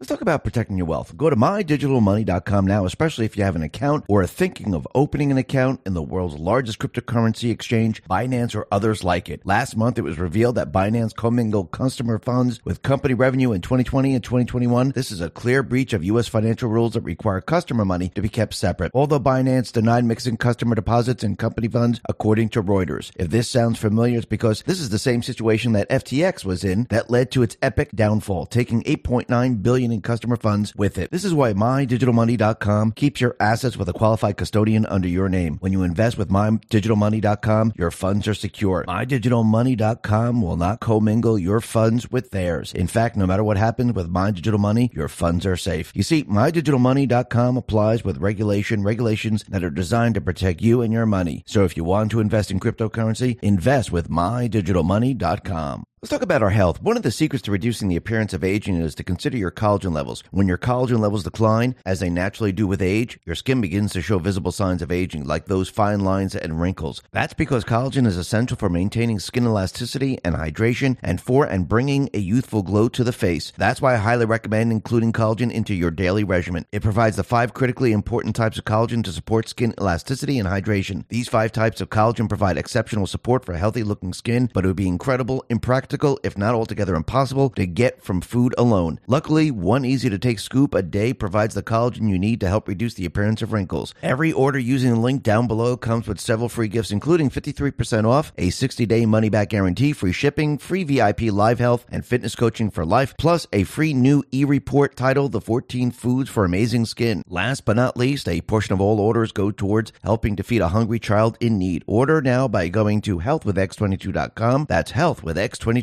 Let's talk about protecting your wealth. Go to mydigitalmoney.com now, especially if you have an account or are thinking of opening an account in the world's largest cryptocurrency exchange, Binance or others like it. Last month, it was revealed that Binance commingled customer funds with company revenue in 2020 and 2021. This is a clear breach of U.S. financial rules that require customer money to be kept separate. Although Binance denied mixing customer deposits and company funds, according to Reuters. If this sounds familiar, it's because this is the same situation that FTX was in that led to its epic downfall, taking 8.9 billion in customer funds with it. This is why mydigitalmoney.com keeps your assets with a qualified custodian under your name. When you invest with mydigitalmoney.com, your funds are secure. Mydigitalmoney.com will not commingle your funds with theirs. In fact, no matter what happens with My Digital Money, your funds are safe. You see, mydigitalmoney.com applies with regulation, regulations that are designed to protect you and your money. So if you want to invest in cryptocurrency, invest with mydigitalmoney.com. Let's talk about our health. One of the secrets to reducing the appearance of aging is to consider your collagen levels. When your collagen levels decline, as they naturally do with age, your skin begins to show visible signs of aging, like those fine lines and wrinkles. That's because collagen is essential for maintaining skin elasticity and hydration and for and bringing a youthful glow to the face. That's why I highly recommend including collagen into your daily regimen. It provides the five critically important types of collagen to support skin elasticity and hydration. These five types of collagen provide exceptional support for healthy looking skin, but it would be incredible, impractical, if not altogether impossible, to get from food alone. Luckily, one easy to take scoop a day provides the collagen you need to help reduce the appearance of wrinkles. Every order using the link down below comes with several free gifts, including 53% off, a 60 day money back guarantee, free shipping, free VIP live health and fitness coaching for life, plus a free new e report titled The 14 Foods for Amazing Skin. Last but not least, a portion of all orders go towards helping to feed a hungry child in need. Order now by going to healthwithx22.com. That's healthwithx22.com.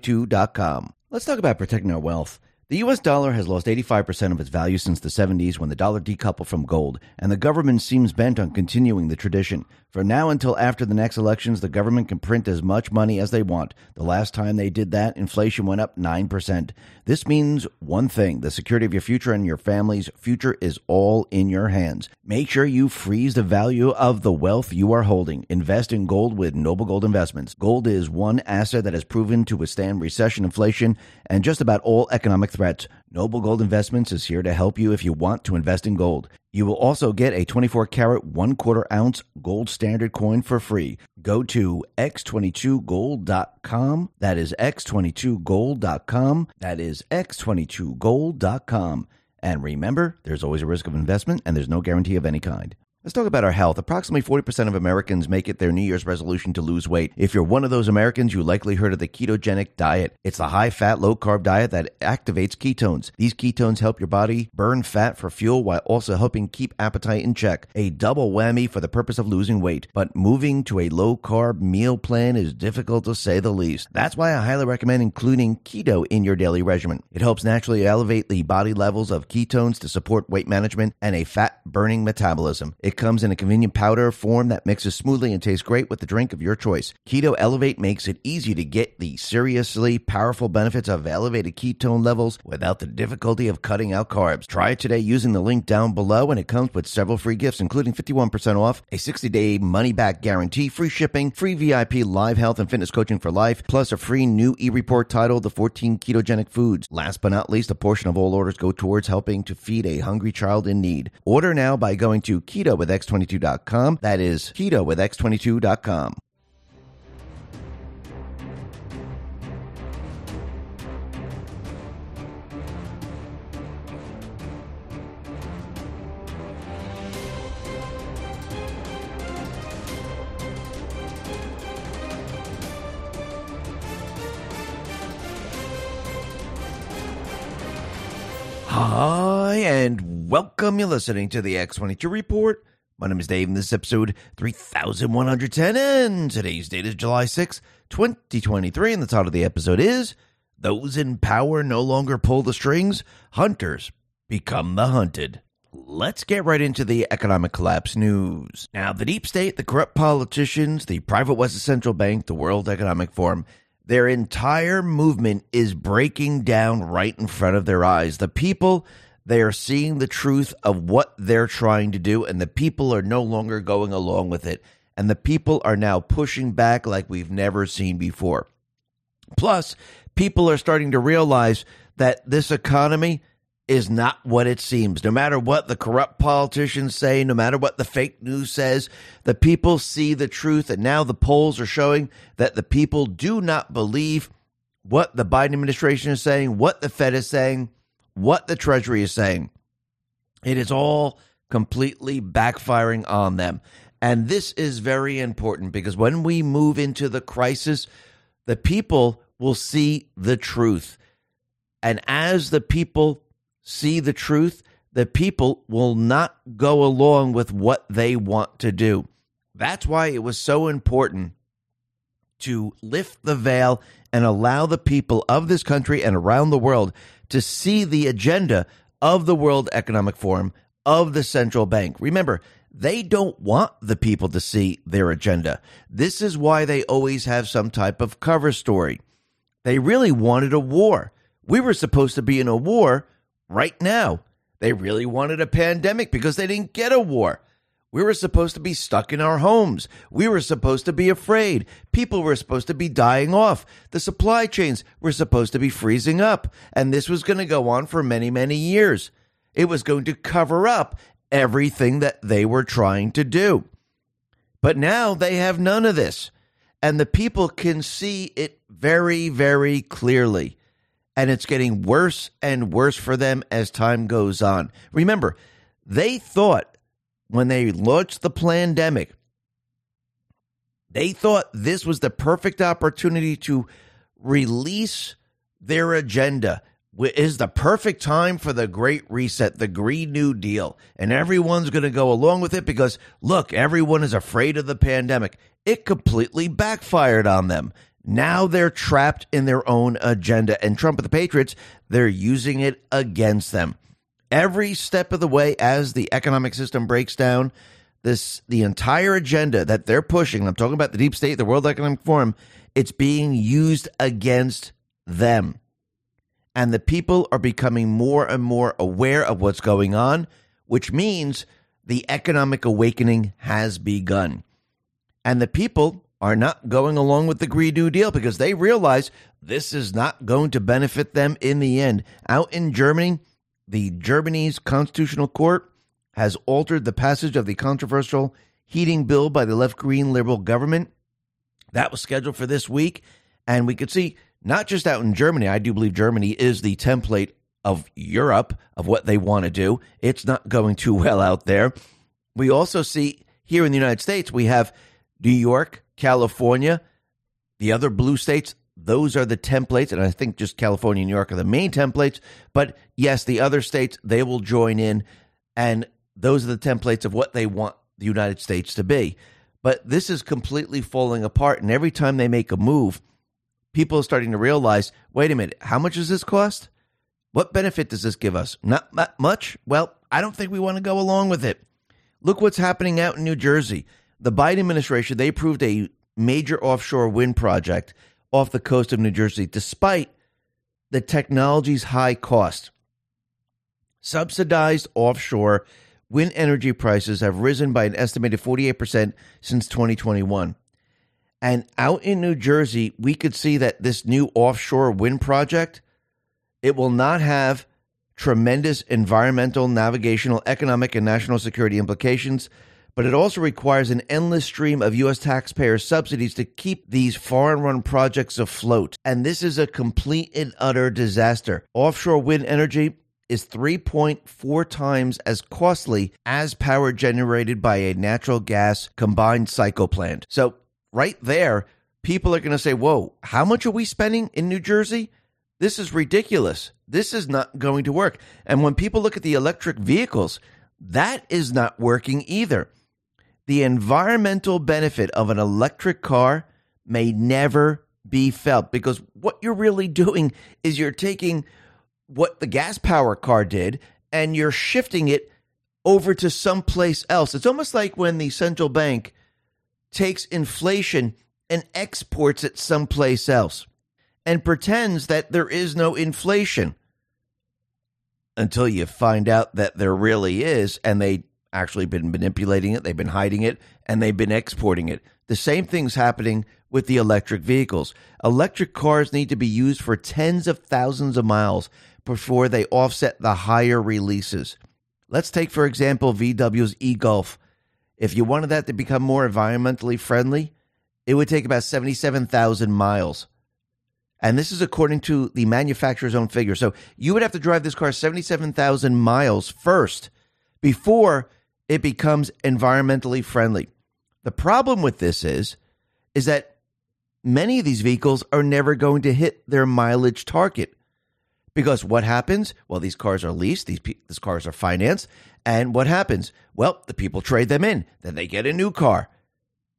Let's talk about protecting our wealth. The US dollar has lost 85% of its value since the 70s when the dollar decoupled from gold, and the government seems bent on continuing the tradition. From now until after the next elections, the government can print as much money as they want. The last time they did that, inflation went up 9%. This means one thing the security of your future and your family's future is all in your hands. Make sure you freeze the value of the wealth you are holding. Invest in gold with Noble Gold Investments. Gold is one asset that has proven to withstand recession, inflation, and just about all economic threats. Noble Gold Investments is here to help you if you want to invest in gold. You will also get a 24 karat, one quarter ounce gold standard coin for free. Go to x22gold.com. That is x22gold.com. That is x22gold.com. And remember, there's always a risk of investment and there's no guarantee of any kind. Let's talk about our health. Approximately 40% of Americans make it their New Year's resolution to lose weight. If you're one of those Americans, you likely heard of the ketogenic diet. It's a high fat, low carb diet that activates ketones. These ketones help your body burn fat for fuel while also helping keep appetite in check. A double whammy for the purpose of losing weight. But moving to a low carb meal plan is difficult to say the least. That's why I highly recommend including keto in your daily regimen. It helps naturally elevate the body levels of ketones to support weight management and a fat burning metabolism. It comes in a convenient powder form that mixes smoothly and tastes great with the drink of your choice. Keto Elevate makes it easy to get the seriously powerful benefits of elevated ketone levels without the difficulty of cutting out carbs. Try it today using the link down below, and it comes with several free gifts, including 51% off, a 60 day money back guarantee, free shipping, free VIP live health and fitness coaching for life, plus a free new e report titled The 14 Ketogenic Foods. Last but not least, a portion of all orders go towards helping to feed a hungry child in need. Order now by going to keto with x22.com. That is keto with x22.com. Hi, and welcome. You're listening to the X22 Report. My name is Dave, and this is episode 3110. And today's date is July 6, 2023. And the title of the episode is Those in Power No Longer Pull the Strings, Hunters Become the Hunted. Let's get right into the economic collapse news. Now, the deep state, the corrupt politicians, the private West Central Bank, the World Economic Forum, their entire movement is breaking down right in front of their eyes. The people, they are seeing the truth of what they're trying to do, and the people are no longer going along with it. And the people are now pushing back like we've never seen before. Plus, people are starting to realize that this economy is not what it seems. No matter what the corrupt politicians say, no matter what the fake news says, the people see the truth. And now the polls are showing that the people do not believe what the Biden administration is saying, what the Fed is saying, what the Treasury is saying. It is all completely backfiring on them. And this is very important because when we move into the crisis, the people will see the truth. And as the people see the truth, the people will not go along with what they want to do. That's why it was so important to lift the veil and allow the people of this country and around the world to see the agenda of the World Economic Forum, of the central bank. Remember, they don't want the people to see their agenda. This is why they always have some type of cover story. They really wanted a war. We were supposed to be in a war right now. They really wanted a pandemic because they didn't get a war. We were supposed to be stuck in our homes. We were supposed to be afraid. People were supposed to be dying off. The supply chains were supposed to be freezing up. And this was going to go on for many, many years. It was going to cover up everything that they were trying to do. But now they have none of this. And the people can see it very, very clearly and it's getting worse and worse for them as time goes on. Remember, they thought when they launched the pandemic, they thought this was the perfect opportunity to release their agenda. It is the perfect time for the Great Reset, the Green New Deal. And everyone's going to go along with it because, look, everyone is afraid of the pandemic. It completely backfired on them. Now they're trapped in their own agenda. And Trump and the Patriots, they're using it against them. Every step of the way as the economic system breaks down, this the entire agenda that they're pushing, I'm talking about the deep state, the World Economic Forum, it's being used against them. And the people are becoming more and more aware of what's going on, which means the economic awakening has begun. And the people are not going along with the Green New Deal because they realize this is not going to benefit them in the end. Out in Germany, the Germany's constitutional court has altered the passage of the controversial heating bill by the left green liberal government. That was scheduled for this week. And we could see not just out in Germany, I do believe Germany is the template of Europe of what they want to do. It's not going too well out there. We also see here in the United States, we have New York, California, the other blue states, those are the templates. And I think just California and New York are the main templates. But yes, the other states, they will join in. And those are the templates of what they want the United States to be. But this is completely falling apart. And every time they make a move, people are starting to realize wait a minute, how much does this cost? What benefit does this give us? Not, not much. Well, I don't think we want to go along with it. Look what's happening out in New Jersey the Biden administration, they approved a major offshore wind project off the coast of New Jersey, despite the technology's high cost. Subsidized offshore wind energy prices have risen by an estimated 48% since 2021. And out in New Jersey, we could see that this new offshore wind project, it will not have tremendous environmental, navigational, economic, and national security implications but it also requires an endless stream of U.S. taxpayer subsidies to keep these foreign run projects afloat. And this is a complete and utter disaster. Offshore wind energy is 3.4 times as costly as power generated by a natural gas combined cycle plant. So, right there, people are going to say, Whoa, how much are we spending in New Jersey? This is ridiculous. This is not going to work. And when people look at the electric vehicles, that is not working either the environmental benefit of an electric car may never be felt because what you're really doing is you're taking what the gas power car did and you're shifting it over to someplace else. It's almost like when the central bank takes inflation and exports it someplace else and pretends that there is no inflation until you find out that there really is and they actually been manipulating it, they've been hiding it, and they've been exporting it. The same thing's happening with the electric vehicles. Electric cars need to be used for tens of thousands of miles before they offset the higher releases. Let's take, for example, VW's e Golf. If you wanted that to become more environmentally friendly, it would take about 77,000 miles. And this is according to the manufacturer's own figure. So you would have to drive this car 77,000 miles first before it becomes environmentally friendly. The problem with this is is that many of these vehicles are never going to hit their mileage target. Because what happens? Well, these cars are leased, these, these cars are financed, and what happens? Well, the people trade them in, then they get a new car.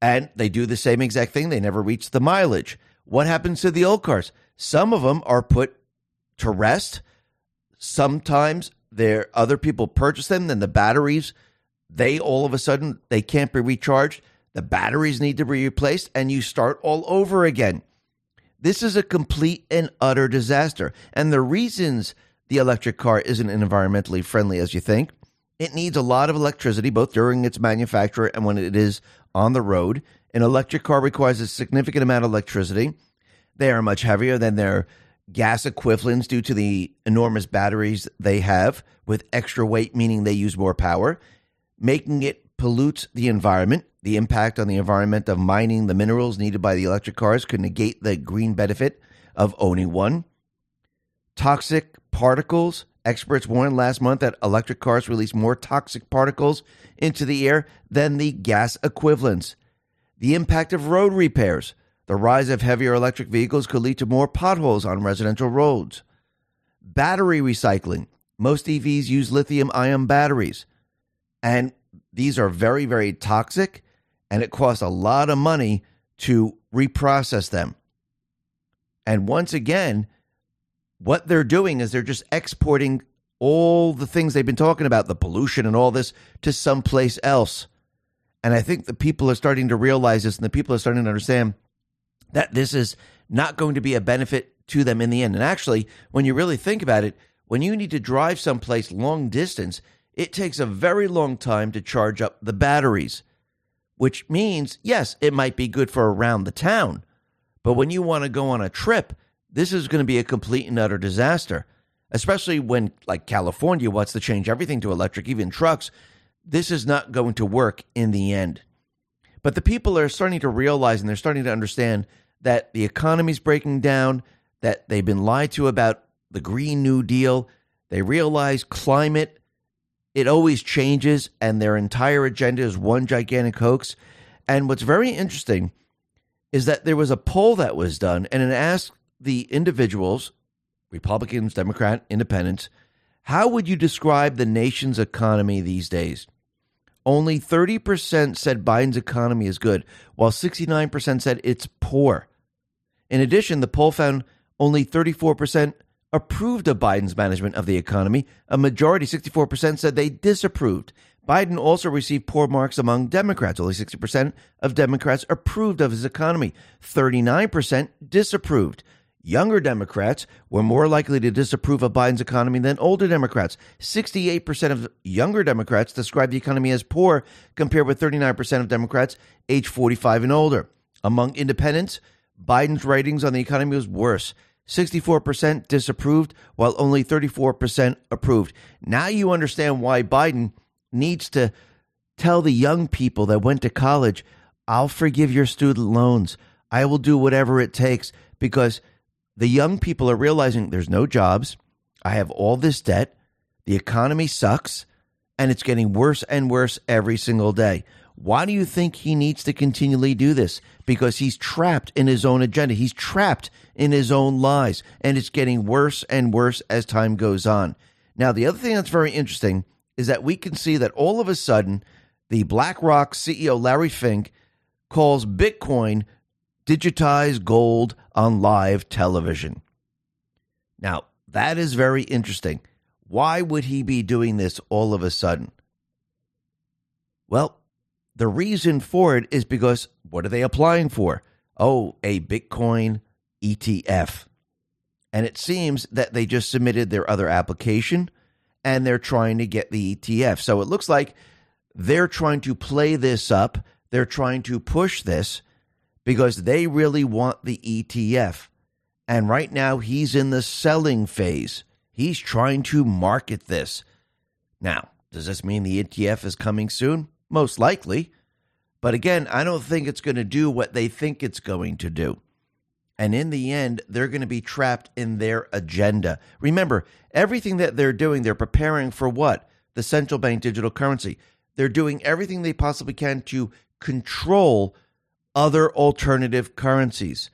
And they do the same exact thing, they never reach the mileage. What happens to the old cars? Some of them are put to rest. Sometimes there other people purchase them, then the batteries, they all of a sudden they can't be recharged. The batteries need to be replaced, and you start all over again. This is a complete and utter disaster. And the reasons the electric car isn't environmentally friendly as you think, it needs a lot of electricity, both during its manufacture and when it is on the road. An electric car requires a significant amount of electricity. They are much heavier than their gas equivalents due to the enormous batteries they have, with extra weight, meaning they use more power, making it pollute the environment. The impact on the environment of mining the minerals needed by the electric cars could negate the green benefit of owning one. Toxic particles. Experts warned last month that electric cars release more toxic particles into the air than the gas equivalents. The impact of road repairs. The rise of heavier electric vehicles could lead to more potholes on residential roads. Battery recycling. Most EVs use lithium ion batteries. And these are very, very toxic, and it costs a lot of money to reprocess them. And once again, what they're doing is they're just exporting all the things they've been talking about, the pollution and all this, to someplace else. And I think the people are starting to realize this, and the people are starting to understand that this is not going to be a benefit to them in the end. And actually, when you really think about it, when you need to drive someplace long distance, it takes a very long time to charge up the batteries, which means, yes, it might be good for around the town. But when you want to go on a trip, this is going to be a complete and utter disaster, especially when, like California, wants to change everything to electric, even trucks. This is not going to work in the end. But the people are starting to realize and they're starting to understand that the economy's breaking down, that they've been lied to about the Green New Deal. They realize climate it always changes, and their entire agenda is one gigantic hoax. And what's very interesting is that there was a poll that was done, and it asked the individuals, Republicans, Democrat, Independents, how would you describe the nation's economy these days? Only 30% said Biden's economy is good, while 69% said it's poor. In addition, the poll found only 34% approved of Biden's management of the economy. A majority, 64%, said they disapproved. Biden also received poor marks among Democrats. Only 60% of Democrats approved of his economy, 39% disapproved. Younger Democrats were more likely to disapprove of Biden's economy than older Democrats. 68% of younger Democrats described the economy as poor, compared with 39% of Democrats age 45 and older. Among independents, Biden's ratings on the economy was worse. 64% disapproved, while only 34% approved. Now you understand why Biden needs to tell the young people that went to college, I'll forgive your student loans. I will do whatever it takes because the young people are realizing there's no jobs. I have all this debt. The economy sucks and it's getting worse and worse every single day. Why do you think he needs to continually do this? Because he's trapped in his own agenda. He's trapped in his own lies, and it's getting worse and worse as time goes on. Now, the other thing that's very interesting is that we can see that all of a sudden, the BlackRock CEO Larry Fink calls Bitcoin digitized gold on live television. Now, that is very interesting. Why would he be doing this all of a sudden? Well, the reason for it is because what are they applying for? Oh, a Bitcoin ETF. And it seems that they just submitted their other application and they're trying to get the ETF. So it looks like they're trying to play this up. They're trying to push this because they really want the ETF. And right now, he's in the selling phase. He's trying to market this. Now, does this mean the ETF is coming soon? Most likely. But again, I don't think it's going to do what they think it's going to do. And in the end, they're going to be trapped in their agenda. Remember, everything that they're doing, they're preparing for what? The central bank digital currency. They're doing everything they possibly can to control other alternative currencies.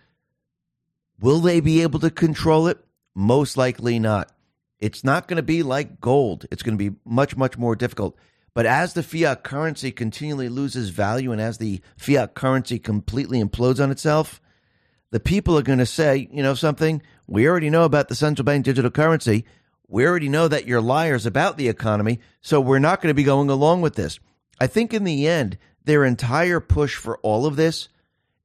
Will they be able to control it? Most likely not. It's not going to be like gold. It's going to be much, much more difficult. But as the fiat currency continually loses value and as the fiat currency completely implodes on itself, the people are going to say, you know, something, we already know about the central bank digital currency. We already know that you're liars about the economy. So we're not going to be going along with this. I think in the end, their entire push for all of this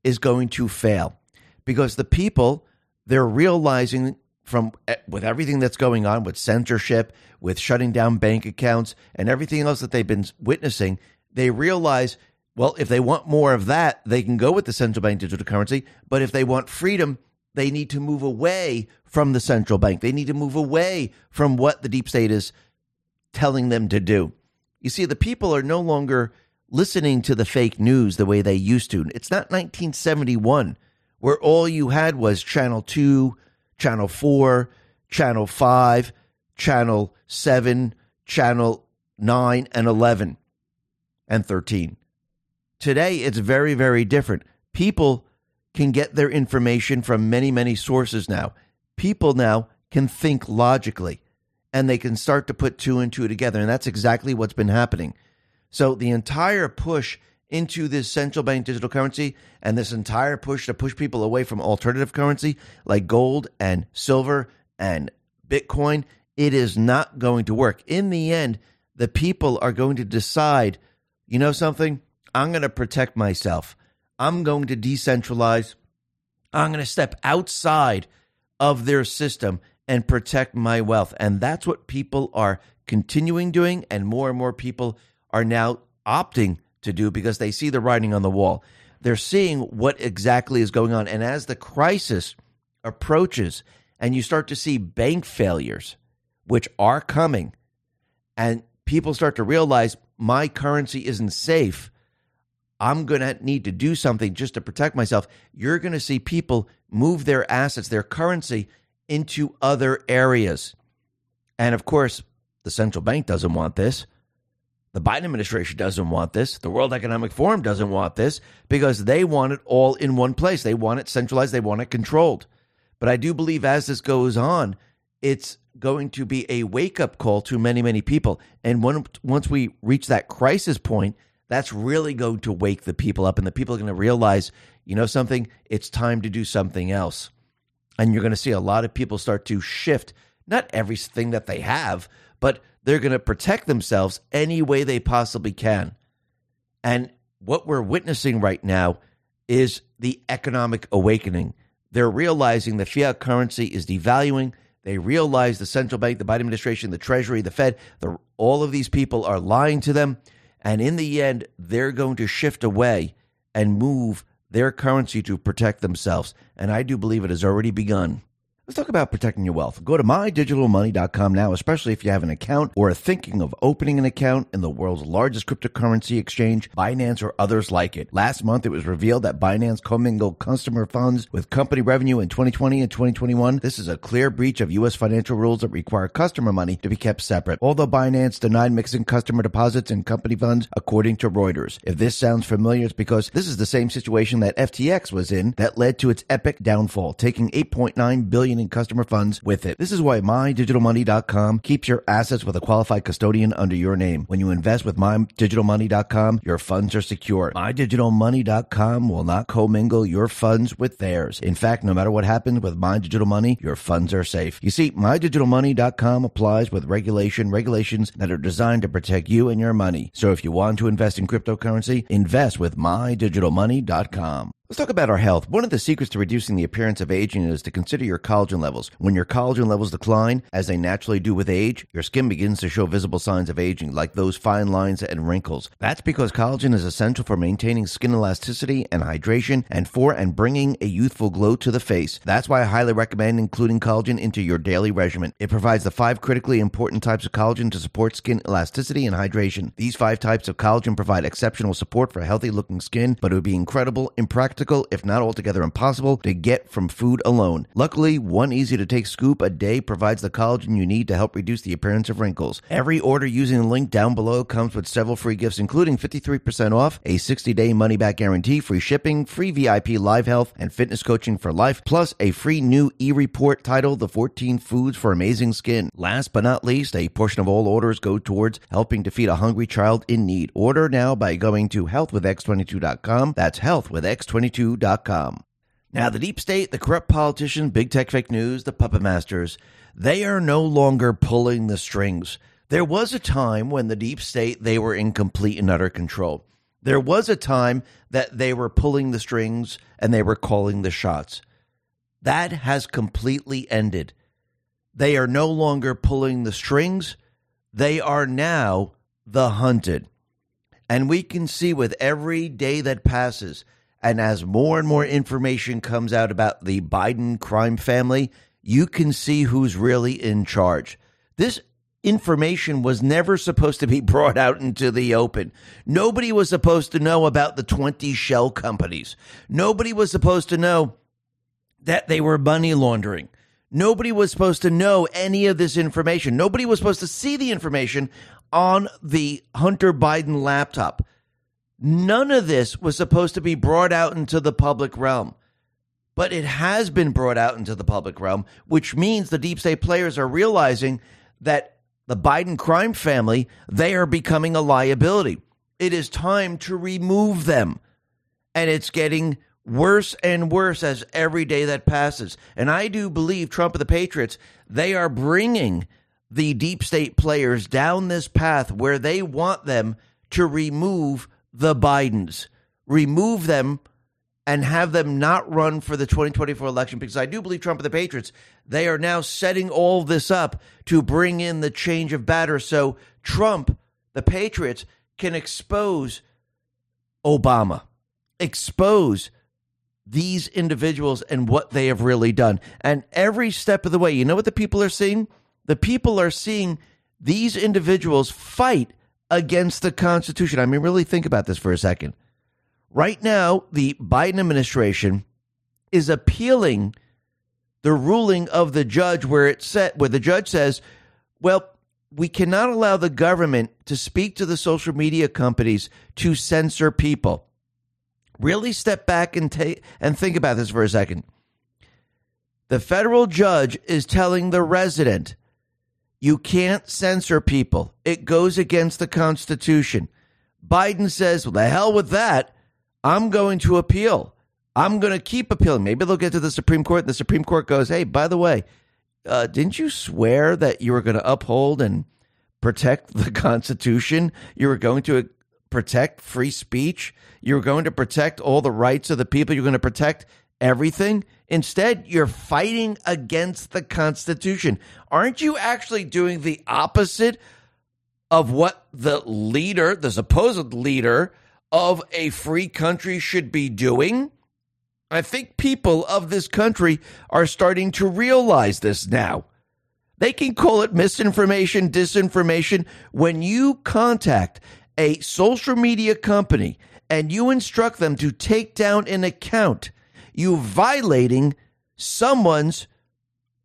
is going to fail because the people, they're realizing from eh, with everything that's going on with censorship, with shutting down bank accounts, and everything else that they've been witnessing, they realize, well, if they want more of that, they can go with the central bank digital currency. But if they want freedom, they need to move away from the central bank. They need to move away from what the deep state is telling them to do. You see, the people are no longer listening to the fake news the way they used to. It's not 1971 where all you had was Channel 2, Channel 4, Channel 5, Channel 7, Channel 9, and 11, and 13. Today, it's very, very different. People can get their information from many, many sources now. People now can think logically and they can start to put two and two together. And that's exactly what's been happening. So the entire push into this central bank digital currency and this entire push to push people away from alternative currency like gold and silver and Bitcoin, it is not going to work. In the end, the people are going to decide, you know something? I'm going to protect myself. I'm going to decentralize. I'm going to step outside of their system and protect my wealth. And that's what people are continuing doing. And more and more people are now opting to do because they see the writing on the wall. They're seeing what exactly is going on. And as the crisis approaches and you start to see bank failures, which are coming, and people start to realize my currency isn't safe, I'm going to need to do something just to protect myself. You're going to see people move their assets, their currency, into other areas. And of course, the central bank doesn't want this. The Biden administration doesn't want this. The World Economic Forum doesn't want this because they want it all in one place. They want it centralized, they want it controlled. But I do believe as this goes on, it's going to be a wake up call to many, many people. And when, once we reach that crisis point, that's really going to wake the people up, and the people are going to realize, you know, something, it's time to do something else. And you're going to see a lot of people start to shift, not everything that they have, but they're going to protect themselves any way they possibly can. And what we're witnessing right now is the economic awakening. They're realizing the fiat currency is devaluing. They realize the central bank, the Biden administration, the Treasury, the Fed, the, all of these people are lying to them. And in the end, they're going to shift away and move their currency to protect themselves. And I do believe it has already begun. Let's talk about protecting your wealth. Go to mydigitalmoney.com now, especially if you have an account or are thinking of opening an account in the world's largest cryptocurrency exchange, Binance or others like it. Last month, it was revealed that Binance commingled customer funds with company revenue in 2020 and 2021. This is a clear breach of U.S. financial rules that require customer money to be kept separate. Although Binance denied mixing customer deposits and company funds, according to Reuters. If this sounds familiar, it's because this is the same situation that FTX was in that led to its epic downfall, taking 8.9 billion in customer funds with it. This is why MyDigitalMoney.com keeps your assets with a qualified custodian under your name. When you invest with MyDigitalMoney.com, your funds are secure. MyDigitalMoney.com will not commingle your funds with theirs. In fact, no matter what happens with My Digital Money, your funds are safe. You see, MyDigitalMoney.com applies with regulation, regulations that are designed to protect you and your money. So if you want to invest in cryptocurrency, invest with MyDigitalMoney.com. Let's talk about our health. One of the secrets to reducing the appearance of aging is to consider your collagen levels. When your collagen levels decline, as they naturally do with age, your skin begins to show visible signs of aging, like those fine lines and wrinkles. That's because collagen is essential for maintaining skin elasticity and hydration and for and bringing a youthful glow to the face. That's why I highly recommend including collagen into your daily regimen. It provides the five critically important types of collagen to support skin elasticity and hydration. These five types of collagen provide exceptional support for healthy looking skin, but it would be incredible, impractical if not altogether impossible, to get from food alone. Luckily, one easy to take scoop a day provides the collagen you need to help reduce the appearance of wrinkles. Every order using the link down below comes with several free gifts, including 53% off, a 60 day money back guarantee, free shipping, free VIP live health and fitness coaching for life, plus a free new e report titled The 14 Foods for Amazing Skin. Last but not least, a portion of all orders go towards helping to feed a hungry child in need. Order now by going to healthwithx22.com. That's healthwithx22 22.com. Now, the deep state, the corrupt politicians, big tech fake news, the puppet masters, they are no longer pulling the strings. There was a time when the deep state, they were in complete and utter control. There was a time that they were pulling the strings and they were calling the shots. That has completely ended. They are no longer pulling the strings. They are now the hunted. And we can see with every day that passes and as more and more information comes out about the Biden crime family, you can see who's really in charge. This information was never supposed to be brought out into the open. Nobody was supposed to know about the 20 shell companies. Nobody was supposed to know that they were money laundering. Nobody was supposed to know any of this information. Nobody was supposed to see the information on the Hunter Biden laptop. None of this was supposed to be brought out into the public realm. But it has been brought out into the public realm, which means the deep state players are realizing that the Biden crime family, they are becoming a liability. It is time to remove them. And it's getting worse and worse as every day that passes. And I do believe Trump and the Patriots, they are bringing the deep state players down this path where they want them to remove the Bidens, remove them and have them not run for the 2024 election because I do believe Trump and the Patriots, they are now setting all this up to bring in the change of batter so Trump, the Patriots, can expose Obama, expose these individuals and what they have really done. And every step of the way, you know what the people are seeing? The people are seeing these individuals fight against the Constitution. I mean, really think about this for a second. Right now, the Biden administration is appealing the ruling of the judge where it said where the judge says, well, we cannot allow the government to speak to the social media companies to censor people. Really step back and take and think about this for a second. The federal judge is telling the resident you can't censor people. It goes against the Constitution. Biden says, well, the hell with that. I'm going to appeal. I'm going to keep appealing. Maybe they'll get to the Supreme Court. And the Supreme Court goes, hey, by the way, uh, didn't you swear that you were going to uphold and protect the Constitution? You were going to protect free speech? You were going to protect all the rights of the people? You're going to protect everything? Instead, you're fighting against the Constitution. Aren't you actually doing the opposite of what the leader, the supposed leader of a free country should be doing? I think people of this country are starting to realize this now. They can call it misinformation, disinformation. When you contact a social media company and you instruct them to take down an account you violating someone's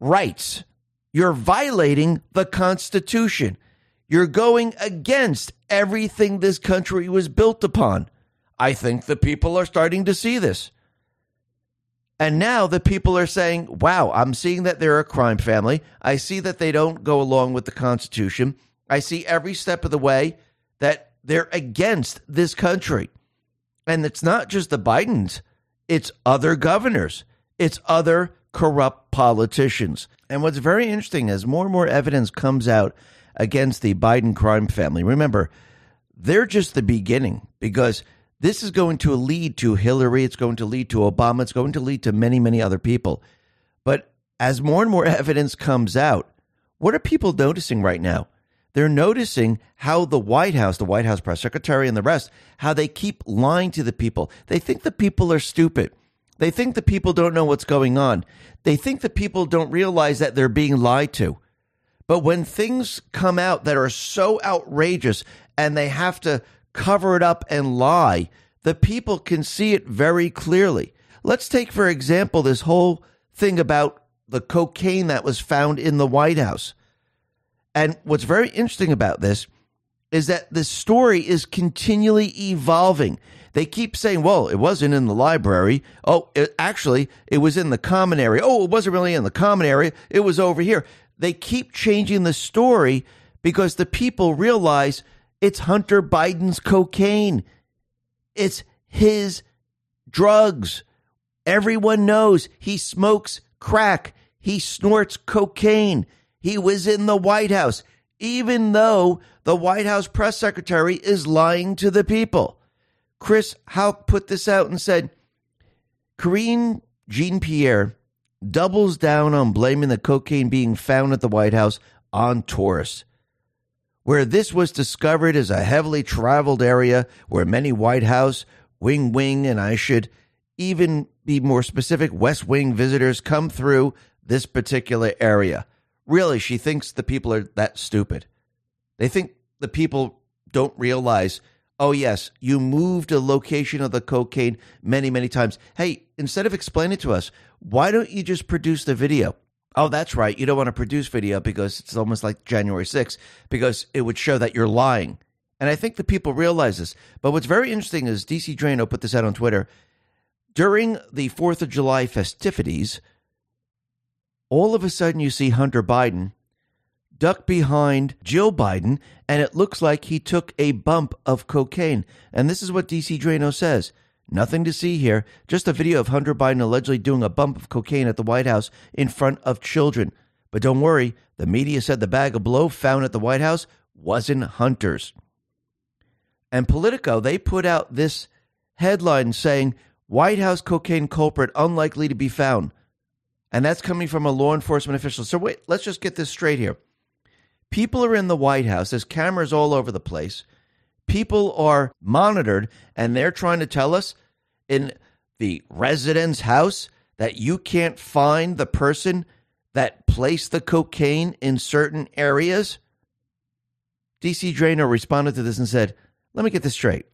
rights. You're violating the Constitution. You're going against everything this country was built upon. I think the people are starting to see this. And now the people are saying, wow, I'm seeing that they're a crime family. I see that they don't go along with the Constitution. I see every step of the way that they're against this country. And it's not just the Bidens it's other governors, it's other corrupt politicians. And what's very interesting is more and more evidence comes out against the Biden crime family, remember, they're just the beginning because This is going to lead to Hillary. It's going to lead to Obama. It's going to lead to many, many other people. But as more and more evidence comes out, what are people noticing right now? They're noticing how the White House, the White House press secretary, and the rest, how they keep lying to the people. They think the people are stupid. They think the people don't know what's going on. They think the people don't realize that they're being lied to. But when things come out that are so outrageous and they have to cover it up and lie, the people can see it very clearly. Let's take, for example, this whole thing about the cocaine that was found in the White House. And what's very interesting about this is that the story is continually evolving. They keep saying, well, it wasn't in the library. Oh, it, actually, it was in the common area. Oh, it wasn't really in the common area. It was over here. They keep changing the story because the people realize it's Hunter Biden's cocaine. It's his drugs. Everyone knows he smokes crack. He snorts cocaine. He was in the White House, even though the White House press secretary is lying to the people. Chris Houck put this out and said Karine Jean Pierre doubles down on blaming the cocaine being found at the White House on tourists. Where this was discovered as a heavily traveled area where many White House, Wing Wing, and I should even be more specific, West Wing visitors come through this particular area. Really, she thinks the people are that stupid. They think the people don't realize, oh, yes, you moved a location of the cocaine many, many times. Hey, instead of explaining to us, why don't you just produce the video? Oh, that's right. You don't want to produce video because it's almost like January 6th, because it would show that you're lying. And I think the people realize this. But what's very interesting is DC Draino put this out on Twitter. During the 4th of July festivities, all of a sudden you see Hunter Biden duck behind Jill Biden, and it looks like he took a bump of cocaine. And this is what DC Draino says. Nothing to see here, just a video of Hunter Biden allegedly doing a bump of cocaine at the White House in front of children. But don't worry, the media said the bag of blow found at the White House wasn't Hunter's. And Politico, they put out this headline saying, White House cocaine culprit unlikely to be found. And that's coming from a law enforcement official. So wait, let's just get this straight here. People are in the White House. There's cameras all over the place. People are monitored, and they're trying to tell us in the resident's house that you can't find the person that placed the cocaine in certain areas. DC Draino responded to this and said, Let me get this straight.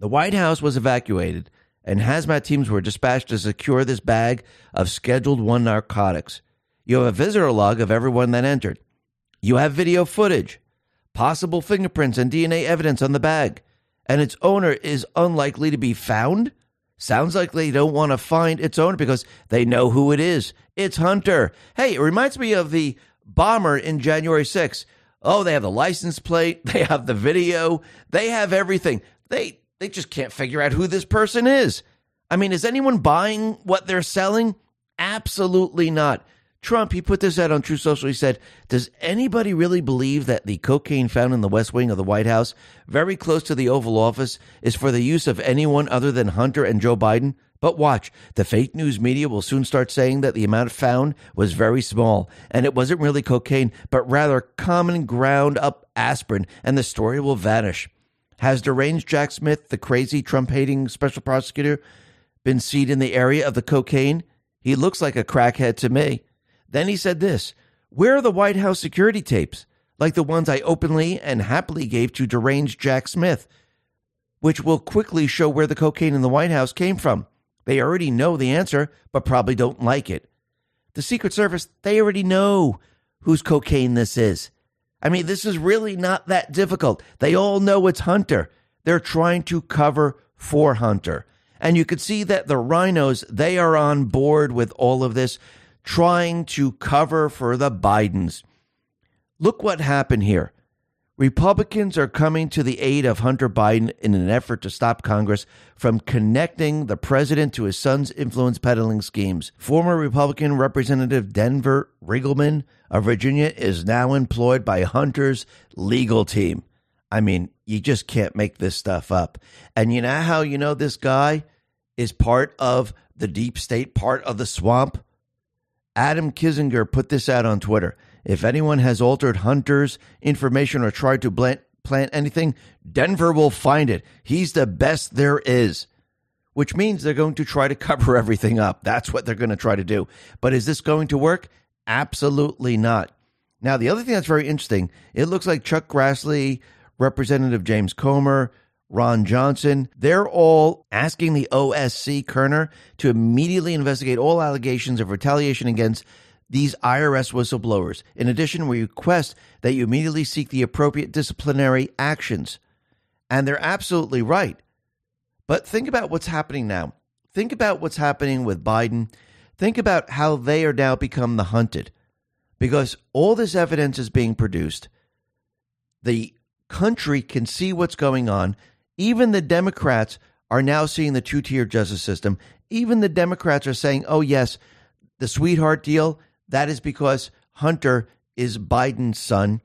The White House was evacuated and hazmat teams were dispatched to secure this bag of Scheduled 1 narcotics. You have a visitor log of everyone that entered. You have video footage, possible fingerprints and DNA evidence on the bag, and its owner is unlikely to be found? Sounds like they don't want to find its owner because they know who it is. It's Hunter. Hey, it reminds me of the bomber in January 6th. Oh, they have the license plate, they have the video, they have everything. They they just can't figure out who this person is. I mean, is anyone buying what they're selling? Absolutely not. Trump, he put this out on Truth Social. He said, Does anybody really believe that the cocaine found in the West Wing of the White House, very close to the Oval Office, is for the use of anyone other than Hunter and Joe Biden? But watch, the fake news media will soon start saying that the amount found was very small, and it wasn't really cocaine, but rather common ground up aspirin, and the story will vanish. Has deranged Jack Smith, the crazy Trump hating special prosecutor, been seen in the area of the cocaine? He looks like a crackhead to me. Then he said this Where are the White House security tapes, like the ones I openly and happily gave to deranged Jack Smith, which will quickly show where the cocaine in the White House came from? They already know the answer, but probably don't like it. The Secret Service, they already know whose cocaine this is. I mean, this is really not that difficult. They all know it's Hunter. They're trying to cover for Hunter. And you could see that the RINOs, they are on board with all of this, trying to cover for the Bidens. Look what happened here. Republicans are coming to the aid of Hunter Biden in an effort to stop Congress from connecting the president to his son's influence peddling schemes. Former Republican Representative Denver Riggleman of Virginia is now employed by Hunter's legal team. I mean, you just can't make this stuff up. And you know how you know this guy is part of the deep state, part of the swamp? Adam Kinzinger put this out on Twitter. If anyone has altered Hunter's information or tried to plant, plant anything, Denver will find it. He's the best there is, which means they're going to try to cover everything up. That's what they're going to try to do. But is this going to work? Absolutely not. Now, the other thing that's very interesting, it looks like Chuck Grassley, Representative James Comer, Ron Johnson, they're all asking the OSC Kerner to immediately investigate all allegations of retaliation against these IRS whistleblowers. In addition, we request that you immediately seek the appropriate disciplinary actions. And they're absolutely right. But think about what's happening now. Think about what's happening with Biden. Think about how they are now become the hunted because all this evidence is being produced. The country can see what's going on. Even the Democrats are now seeing the two tier justice system. Even the Democrats are saying, oh, yes, the sweetheart deal, that is because Hunter is Biden's son.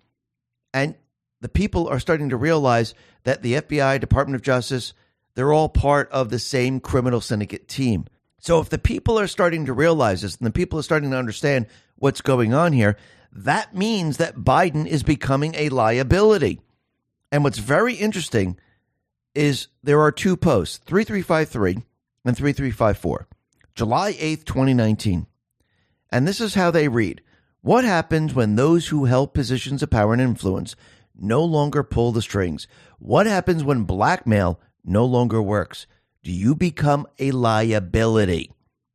And the people are starting to realize that the FBI, Department of Justice, they're all part of the same criminal syndicate team. So if the people are starting to realize this and the people are starting to understand what's going on here, that means that Biden is becoming a liability. And what's very interesting is there are two posts 3353 and 3354, July 8th, 2019. And this is how they read What happens when those who held positions of power and influence no longer pull the strings? What happens when blackmail no longer works? Do you become a liability?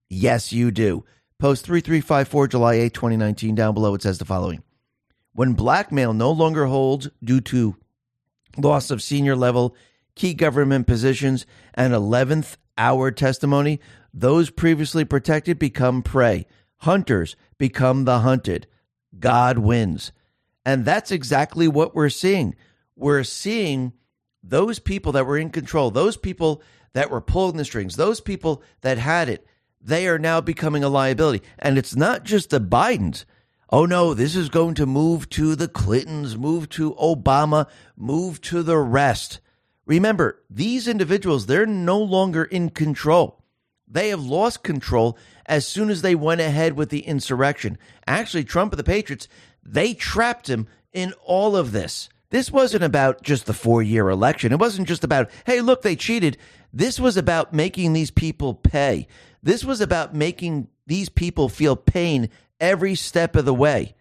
Yes, you do. Post 3354, July 8, 2019. Down below, it says the following When blackmail no longer holds due to loss of senior level key government positions and 11th hour testimony, those previously protected become prey. Hunters become the hunted. God wins. And that's exactly what we're seeing. We're seeing those people that were in control, those people that were pulling the strings, those people that had it, they are now becoming a liability. And it's not just the Bidens. Oh no, this is going to move to the Clintons, move to Obama, move to the rest. Remember, these individuals, they're no longer in control. They have lost control as soon as they went ahead with the insurrection. Actually, Trump and the Patriots, they trapped him in all of this. This wasn't about just the four year election. It wasn't just about, hey, look, they cheated. This was about making these people pay. This was about making these people feel pain every step of the way.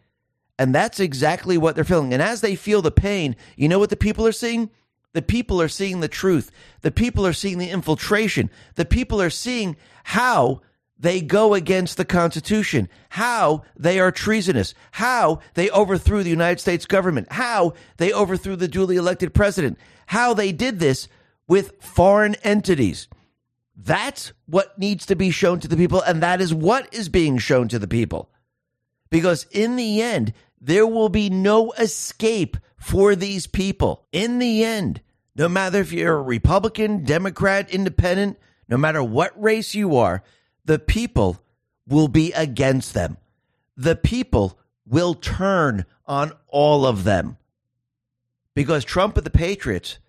And that's exactly what they're feeling. And as they feel the pain, you know what the people are seeing? The people are seeing the truth. The people are seeing the infiltration. The people are seeing how they go against the Constitution, how they are treasonous, how they overthrew the United States government, how they overthrew the duly elected president, how they did this with foreign entities. That's what needs to be shown to the people, and that is what is being shown to the people. Because in the end, there will be no escape for these people. In the end, no matter if you're a Republican, Democrat, Independent, no matter what race you are, the people will be against them. The people will turn on all of them. Because Trump and the Patriots,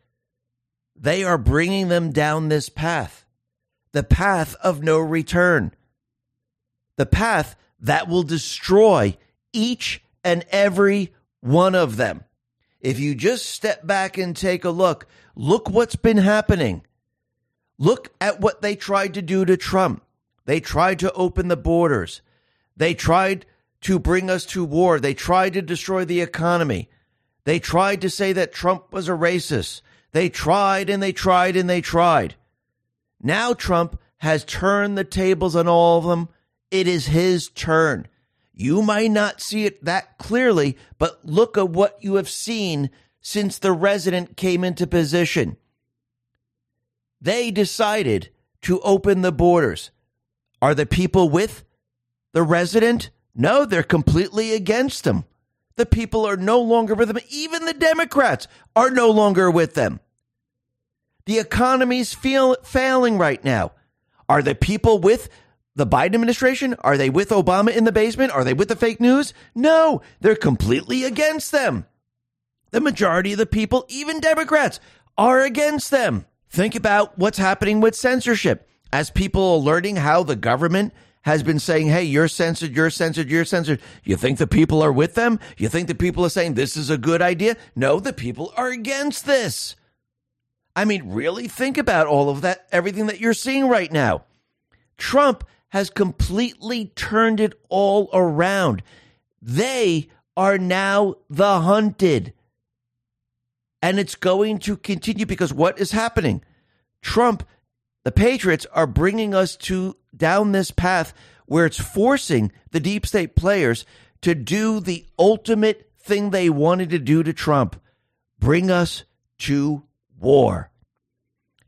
they are bringing them down this path, the path of no return, the path that will destroy each and every one of them. If you just step back and take a look, look what's been happening. Look at what they tried to do to Trump. They tried to open the borders. They tried to bring us to war. They tried to destroy the economy. They tried to say that Trump was a racist. They tried and they tried and they tried. Now Trump has turned the tables on all of them. It is his turn. You might not see it that clearly, but look at what you have seen since the resident came into position. They decided to open the borders. Are the people with the resident? No, they're completely against them. The people are no longer with them. Even the Democrats are no longer with them. The economy's feel, failing right now. Are the people with the Biden administration? Are they with Obama in the basement? Are they with the fake news? No, they're completely against them. The majority of the people, even Democrats, are against them. Think about what's happening with censorship. As people are learning how the government has been saying, hey, you're censored, you're censored, you're censored. You think the people are with them? You think the people are saying this is a good idea? No, the people are against this. I mean, really think about all of that, everything that you're seeing right now. Trump has completely turned it all around. They are now the hunted. And it's going to continue because what is happening? Trump, the Patriots are bringing us to down this path where it's forcing the deep state players to do the ultimate thing they wanted to do to Trump bring us to war.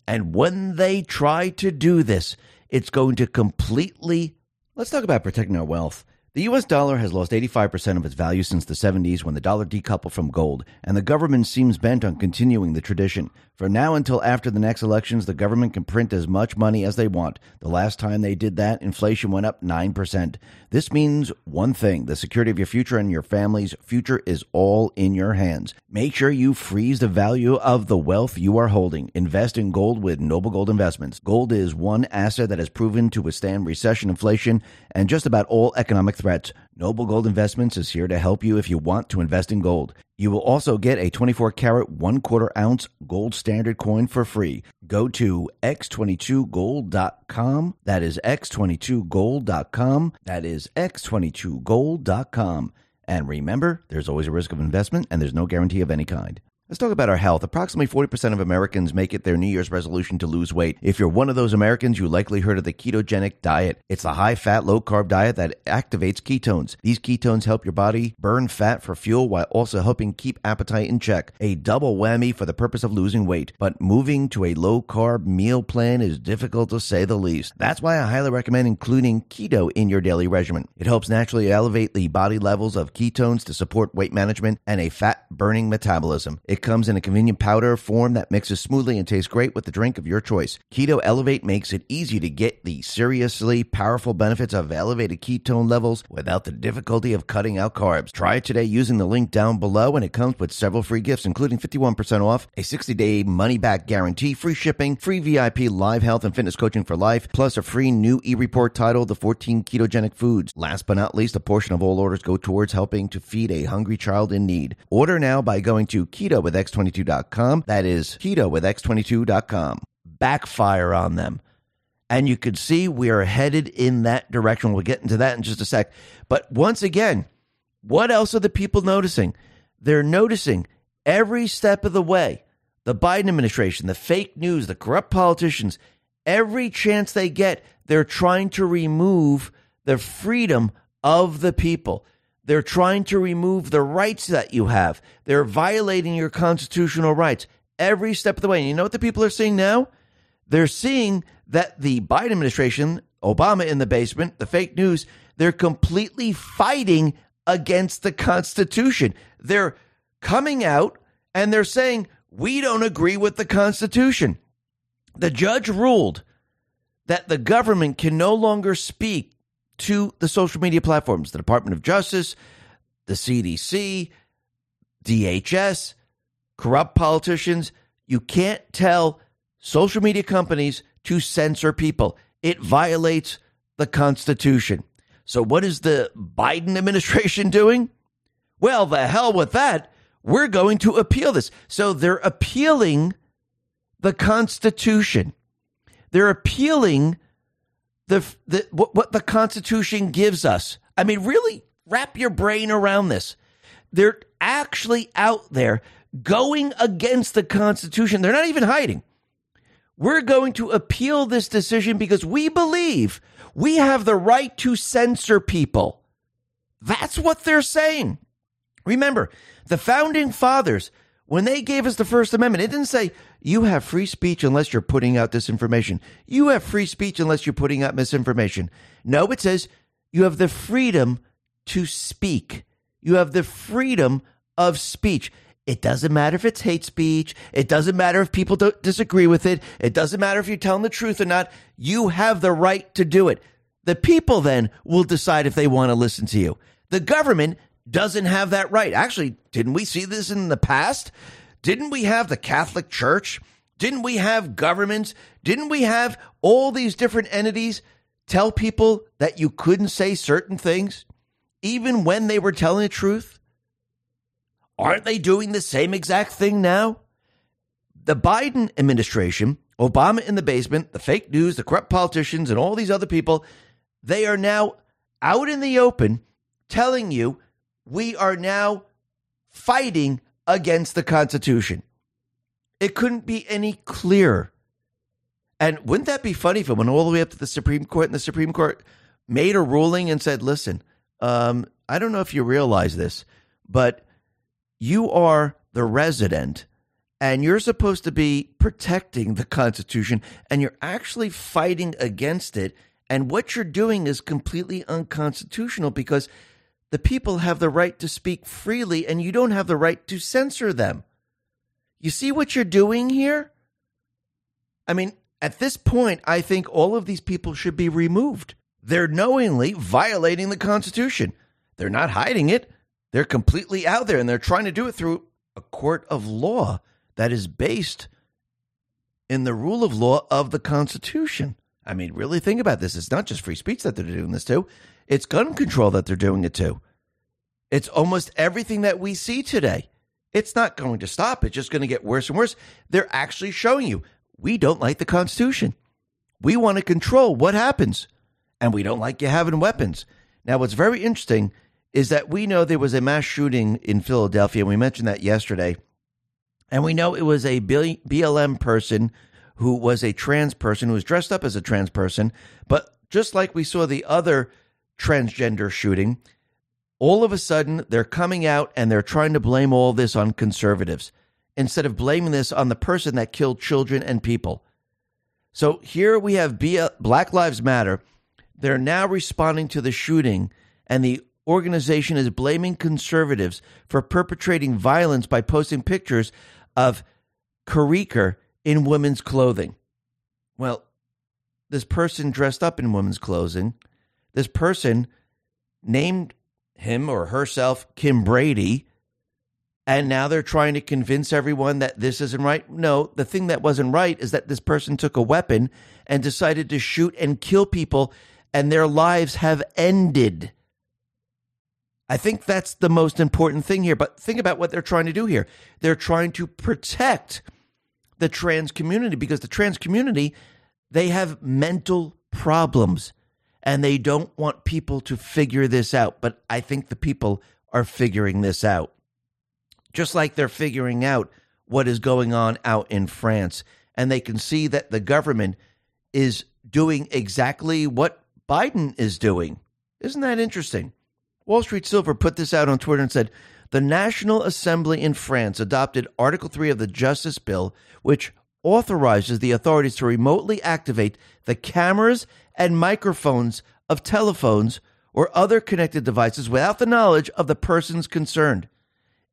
And when they try to do this, it's going to completely. Let's talk about protecting our wealth. The US dollar has lost 85% of its value since the 70s when the dollar decoupled from gold, and the government seems bent on continuing the tradition. From now until after the next elections, the government can print as much money as they want. The last time they did that, inflation went up 9%. This means one thing the security of your future and your family's future is all in your hands. Make sure you freeze the value of the wealth you are holding. Invest in gold with Noble Gold Investments. Gold is one asset that has proven to withstand recession, inflation, and just about all economic threats. Noble Gold Investments is here to help you if you want to invest in gold. You will also get a 24 karat, one quarter ounce gold standard coin for free. Go to x22gold.com. That is x22gold.com. That is x22gold.com. And remember, there's always a risk of investment and there's no guarantee of any kind. Let's talk about our health. Approximately 40% of Americans make it their New Year's resolution to lose weight. If you're one of those Americans, you likely heard of the ketogenic diet. It's a high fat, low carb diet that activates ketones. These ketones help your body burn fat for fuel while also helping keep appetite in check. A double whammy for the purpose of losing weight. But moving to a low carb meal plan is difficult to say the least. That's why I highly recommend including keto in your daily regimen. It helps naturally elevate the body levels of ketones to support weight management and a fat burning metabolism. Comes in a convenient powder form that mixes smoothly and tastes great with the drink of your choice. Keto Elevate makes it easy to get the seriously powerful benefits of elevated ketone levels without the difficulty of cutting out carbs. Try it today using the link down below, and it comes with several free gifts, including 51% off, a 60 day money back guarantee, free shipping, free VIP live health and fitness coaching for life, plus a free new e report titled The 14 Ketogenic Foods. Last but not least, a portion of all orders go towards helping to feed a hungry child in need. Order now by going to keto with x22.com. That is keto with x22.com. Backfire on them. And you could see we are headed in that direction. We'll get into that in just a sec. But once again, what else are the people noticing? They're noticing every step of the way the Biden administration, the fake news, the corrupt politicians, every chance they get, they're trying to remove the freedom of the people. They're trying to remove the rights that you have. They're violating your constitutional rights every step of the way. And you know what the people are seeing now? They're seeing that the Biden administration, Obama in the basement, the fake news, they're completely fighting against the Constitution. They're coming out and they're saying, we don't agree with the Constitution. The judge ruled that the government can no longer speak to the social media platforms, the Department of Justice, the CDC, DHS, corrupt politicians. You can't tell social media companies to censor people. It violates the Constitution. So, what is the Biden administration doing? Well, the hell with that. We're going to appeal this. So, they're appealing the Constitution. They're appealing the, the what, what the Constitution gives us. I mean, really wrap your brain around this. They're actually out there going against the Constitution. They're not even hiding. We're going to appeal this decision because we believe we have the right to censor people. That's what they're saying. Remember, the founding fathers, when they gave us the First Amendment, it didn't say you have free speech unless you're putting out disinformation. You have free speech unless you're putting out misinformation. No, it says you have the freedom to speak. You have the freedom of speech. It doesn't matter if it's hate speech. It doesn't matter if people don't disagree with it. It doesn't matter if you're telling the truth or not. You have the right to do it. The people then will decide if they want to listen to you. The government doesn't have that right. Actually, didn't we see this in the past? Didn't we have the Catholic Church? Didn't we have governments? Didn't we have all these different entities tell people that you couldn't say certain things, even when they were telling the truth? Aren't they doing the same exact thing now? The Biden administration, Obama in the basement, the fake news, the corrupt politicians, and all these other people, they are now out in the open telling you we are now fighting against the Constitution. It couldn't be any clearer. And wouldn't that be funny if it went all the way up to the Supreme Court and the Supreme Court made a ruling and said, listen, um, I don't know if you realize this, but you are the resident and you're supposed to be protecting the Constitution and you're actually fighting against it. And what you're doing is completely unconstitutional because the people have the right to speak freely and you don't have the right to censor them. You see what you're doing here? I mean, at this point, I think all of these people should be removed. They're knowingly violating the Constitution. They're not hiding it. They're completely out there and they're trying to do it through a court of law that is based in the rule of law of the Constitution. I mean, really think about this. It's not just free speech that they're doing this to, it's gun control that they're doing it to. It's almost everything that we see today. It's not going to stop. It's just going to get worse and worse. They're actually showing you we don't like the Constitution. We want to control what happens, and we don't like you having weapons. Now, what's very interesting is that we know there was a mass shooting in Philadelphia, and we mentioned that yesterday. And we know it was a BLM person who was a trans person who was dressed up as a trans person. But just like we saw the other transgender shooting, all of a sudden they're coming out and they're trying to blame all this on conservatives instead of blaming this on the person that killed children and people. So here we have uh, Black Lives Matter. They're now responding to the shooting, and the organization is blaming conservatives for perpetrating violence by posting pictures of Carriker in women's clothing. Well, this person dressed up in women's clothing, this person named him or herself Kimbrady, and now they're trying to convince everyone that this isn't right. No, the thing that wasn't right is that this person took a weapon and decided to shoot and kill people, and their lives have ended. I think that's the most important thing here. But think about what they're trying to do here. They're trying to protect the trans community because the trans community, they have mental problems and they don't want people to figure this out. But I think the people are figuring this out. Just like they're figuring out what is going on out in France. And they can see that the government is doing exactly what Biden is doing. Isn't that interesting? Wall Street Silver put this out on Twitter and said the National Assembly in France adopted Article 3 of the Justice Bill, which authorizes the authorities to remotely activate the cameras and microphones of telephones or other connected devices without the knowledge of the persons concerned.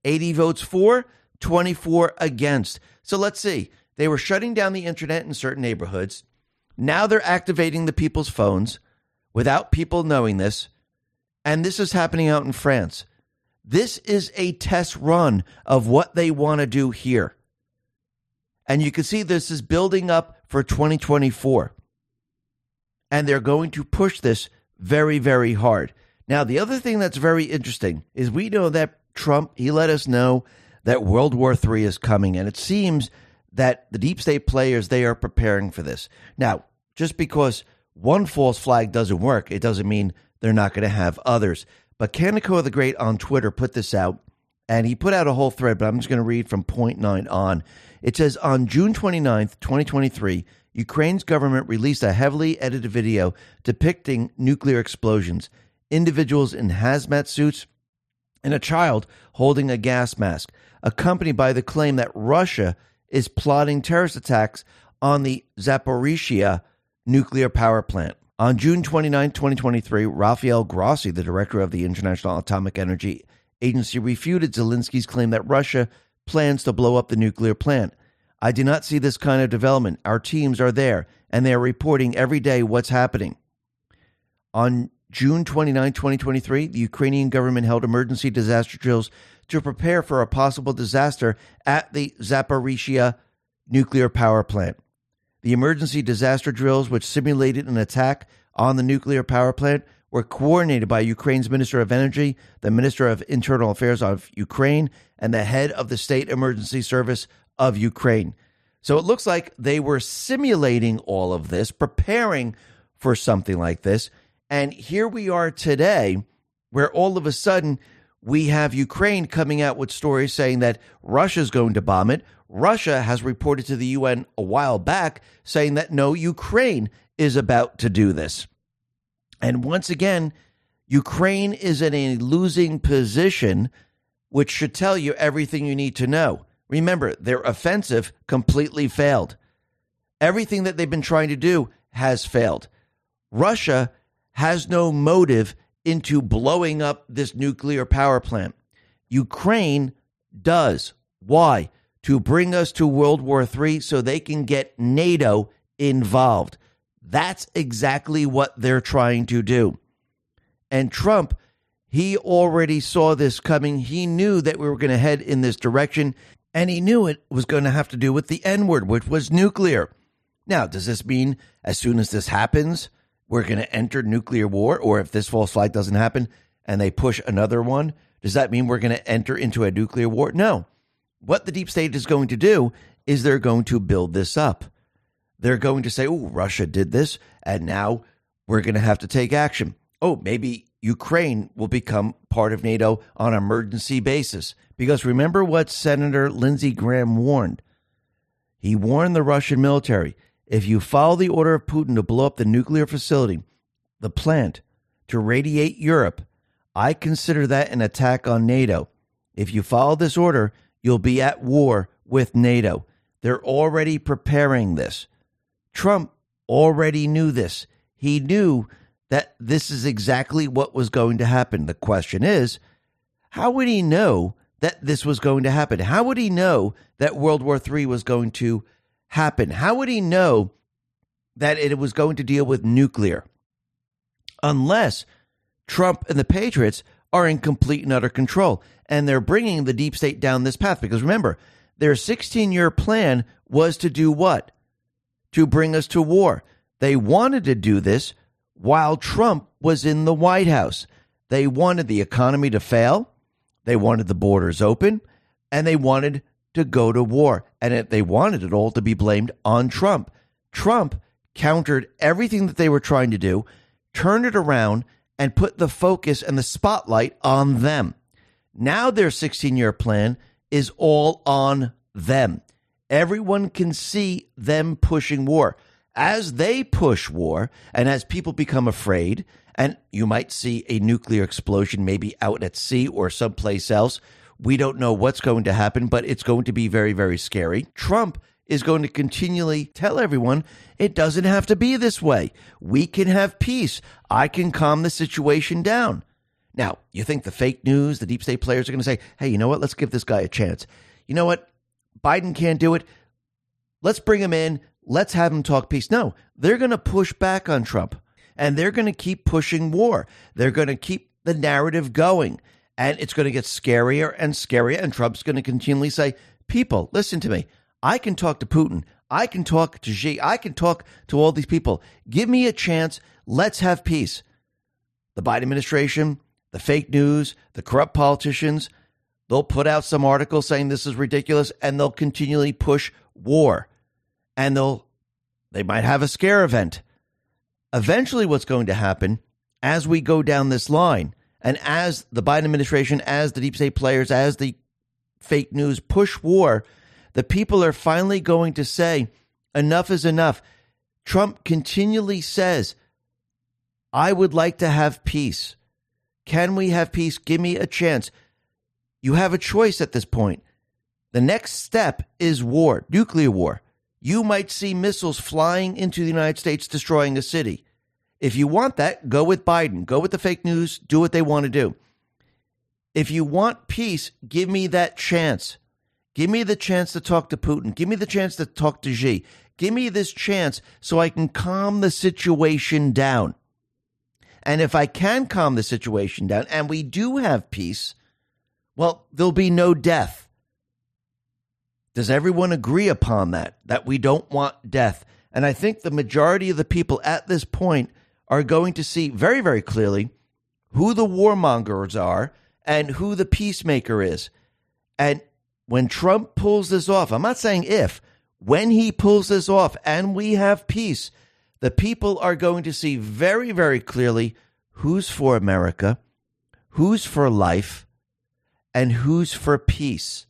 80 votes for, 24 against. So let's see. They were shutting down the internet in certain neighborhoods. Now they're activating the people's phones without people knowing this. And this is happening out in France. This is a test run of what they want to do here. And you can see this is building up for 2024. And they're going to push this very, very hard. Now, the other thing that's very interesting is we know that Trump, he let us know that World War III is coming. And it seems that the deep state players, they are preparing for this. Now, just because one false flag doesn't work, it doesn't mean they're not going to have others. But Kanekoa the Great on Twitter put this out, and he put out a whole thread, but I'm just going to read from point nine on. It says On June 29th, 2023, Ukraine's government released a heavily edited video depicting nuclear explosions, individuals in hazmat suits, and a child holding a gas mask, accompanied by the claim that Russia is plotting terrorist attacks on the Zaporizhia nuclear power plant. On June 29, 2023, Rafael Grossi, the director of the International Atomic Energy Agency, refuted Zelensky's claim that Russia plans to blow up the nuclear plant. I do not see this kind of development. Our teams are there, and they are reporting every day what's happening. On June 29, 2023, the Ukrainian government held emergency disaster drills to prepare for a possible disaster at the Zaporizhia nuclear power plant. The emergency disaster drills, which simulated an attack on the nuclear power plant, were coordinated by Ukraine's Minister of Energy, the Minister of Internal Affairs of Ukraine, and the head of the State Emergency Service of Ukraine. So it looks like they were simulating all of this, preparing for something like this. And here we are today, where all of a sudden we have Ukraine coming out with stories saying that Russia's going to bomb it. Russia has reported to the UN a while back saying that no, Ukraine is about to do this. And once again, Ukraine is in a losing position, which should tell you everything you need to know. Remember, their offensive completely failed. Everything that they've been trying to do has failed. Russia has no motive into blowing up this nuclear power plant. Ukraine does. Why? To bring us to World War III so they can get NATO involved. That's exactly what they're trying to do. And Trump, he already saw this coming. He knew that we were going to head in this direction, and he knew it was going to have to do with the N word, which was nuclear. Now, does this mean as soon as this happens, we're going to enter nuclear war? Or if this false flag doesn't happen and they push another one, does that mean we're going to enter into a nuclear war? No. What the deep state is going to do is they're going to build this up. They're going to say, oh, Russia did this, and now we're going to have to take action. Oh, maybe Ukraine will become part of NATO on an emergency basis. Because remember what Senator Lindsey Graham warned. He warned the Russian military if you follow the order of Putin to blow up the nuclear facility, the plant, to radiate Europe, I consider that an attack on NATO. If you follow this order, you'll be at war with NATO. They're already preparing this. Trump already knew this. He knew that this is exactly what was going to happen. The question is, how would he know that this was going to happen? How would he know that World War III was going to happen? How would he know that it was going to deal with nuclear? Unless Trump and the Patriots are in complete and utter control and they're bringing the deep state down this path. Because remember, their 16 year plan was to do what? To bring us to war. They wanted to do this while Trump was in the White House. They wanted the economy to fail. They wanted the borders open and they wanted to go to war. And it, they wanted it all to be blamed on Trump. Trump countered everything that they were trying to do, turned it around, and put the focus and the spotlight on them. Now their 16 year plan is all on them. Everyone can see them pushing war. As they push war and as people become afraid, and you might see a nuclear explosion maybe out at sea or someplace else, we don't know what's going to happen, but it's going to be very, very scary. Trump is going to continually tell everyone it doesn't have to be this way. We can have peace. I can calm the situation down. Now, you think the fake news, the deep state players are going to say, hey, you know what? Let's give this guy a chance. You know what? Biden can't do it. Let's bring him in. Let's have him talk peace. No, they're going to push back on Trump and they're going to keep pushing war. They're going to keep the narrative going and it's going to get scarier and scarier. And Trump's going to continually say, People, listen to me. I can talk to Putin. I can talk to Xi. I can talk to all these people. Give me a chance. Let's have peace. The Biden administration, the fake news, the corrupt politicians, they'll put out some article saying this is ridiculous and they'll continually push war. And they'll they might have a scare event. Eventually what's going to happen as we go down this line and as the Biden administration, as the deep state players, as the fake news push war, the people are finally going to say, enough is enough. Trump continually says, I would like to have peace. Can we have peace? Give me a chance. You have a choice at this point. The next step is war, nuclear war. You might see missiles flying into the United States, destroying a city. If you want that, go with Biden. Go with the fake news. Do what they want to do. If you want peace, give me that chance. Give me the chance to talk to Putin. Give me the chance to talk to Xi. Give me this chance so I can calm the situation down. And if I can calm the situation down and we do have peace, well, there'll be no death. Does everyone agree upon that? That we don't want death? And I think the majority of the people at this point are going to see very, very clearly who the warmongers are and who the peacemaker is. And when Trump pulls this off, I'm not saying if, when he pulls this off and we have peace, the people are going to see very, very clearly who's for America, who's for life, and who's for peace.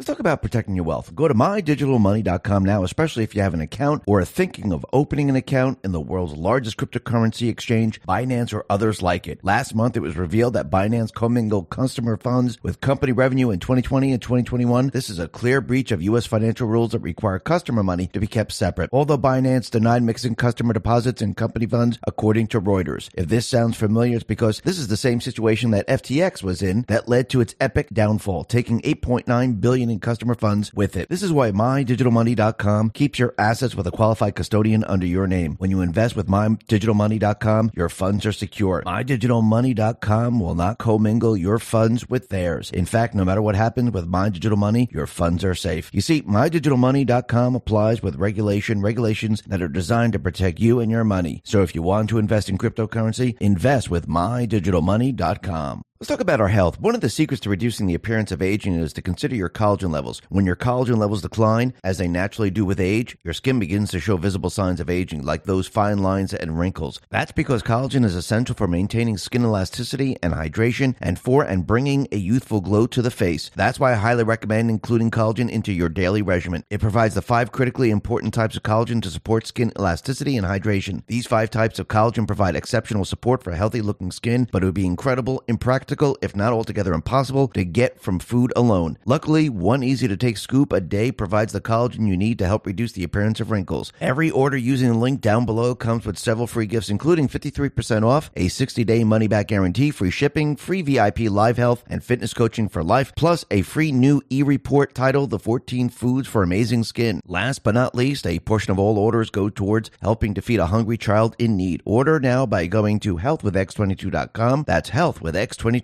Let's talk about protecting your wealth. Go to mydigitalmoney.com now, especially if you have an account or are thinking of opening an account in the world's largest cryptocurrency exchange, Binance or others like it. Last month, it was revealed that Binance commingled customer funds with company revenue in 2020 and 2021. This is a clear breach of U.S. financial rules that require customer money to be kept separate. Although Binance denied mixing customer deposits and company funds, according to Reuters. If this sounds familiar, it's because this is the same situation that FTX was in that led to its epic downfall, taking 8.9 billion in customer funds with it. This is why MyDigitalMoney.com keeps your assets with a qualified custodian under your name. When you invest with MyDigitalMoney.com, your funds are secure. MyDigitalMoney.com will not commingle your funds with theirs. In fact, no matter what happens with My Digital Money, your funds are safe. You see, MyDigitalMoney.com applies with regulation, regulations that are designed to protect you and your money. So if you want to invest in cryptocurrency, invest with MyDigitalMoney.com. Let's talk about our health. One of the secrets to reducing the appearance of aging is to consider your collagen levels. When your collagen levels decline, as they naturally do with age, your skin begins to show visible signs of aging, like those fine lines and wrinkles. That's because collagen is essential for maintaining skin elasticity and hydration and for and bringing a youthful glow to the face. That's why I highly recommend including collagen into your daily regimen. It provides the five critically important types of collagen to support skin elasticity and hydration. These five types of collagen provide exceptional support for healthy looking skin, but it would be incredible, impractical, if not altogether impossible, to get from food alone. Luckily, one easy to take scoop a day provides the collagen you need to help reduce the appearance of wrinkles. Every order using the link down below comes with several free gifts, including 53% off, a 60 day money back guarantee, free shipping, free VIP live health and fitness coaching for life, plus a free new e report titled The 14 Foods for Amazing Skin. Last but not least, a portion of all orders go towards helping to feed a hungry child in need. Order now by going to healthwithx22.com. That's healthwithx22.com.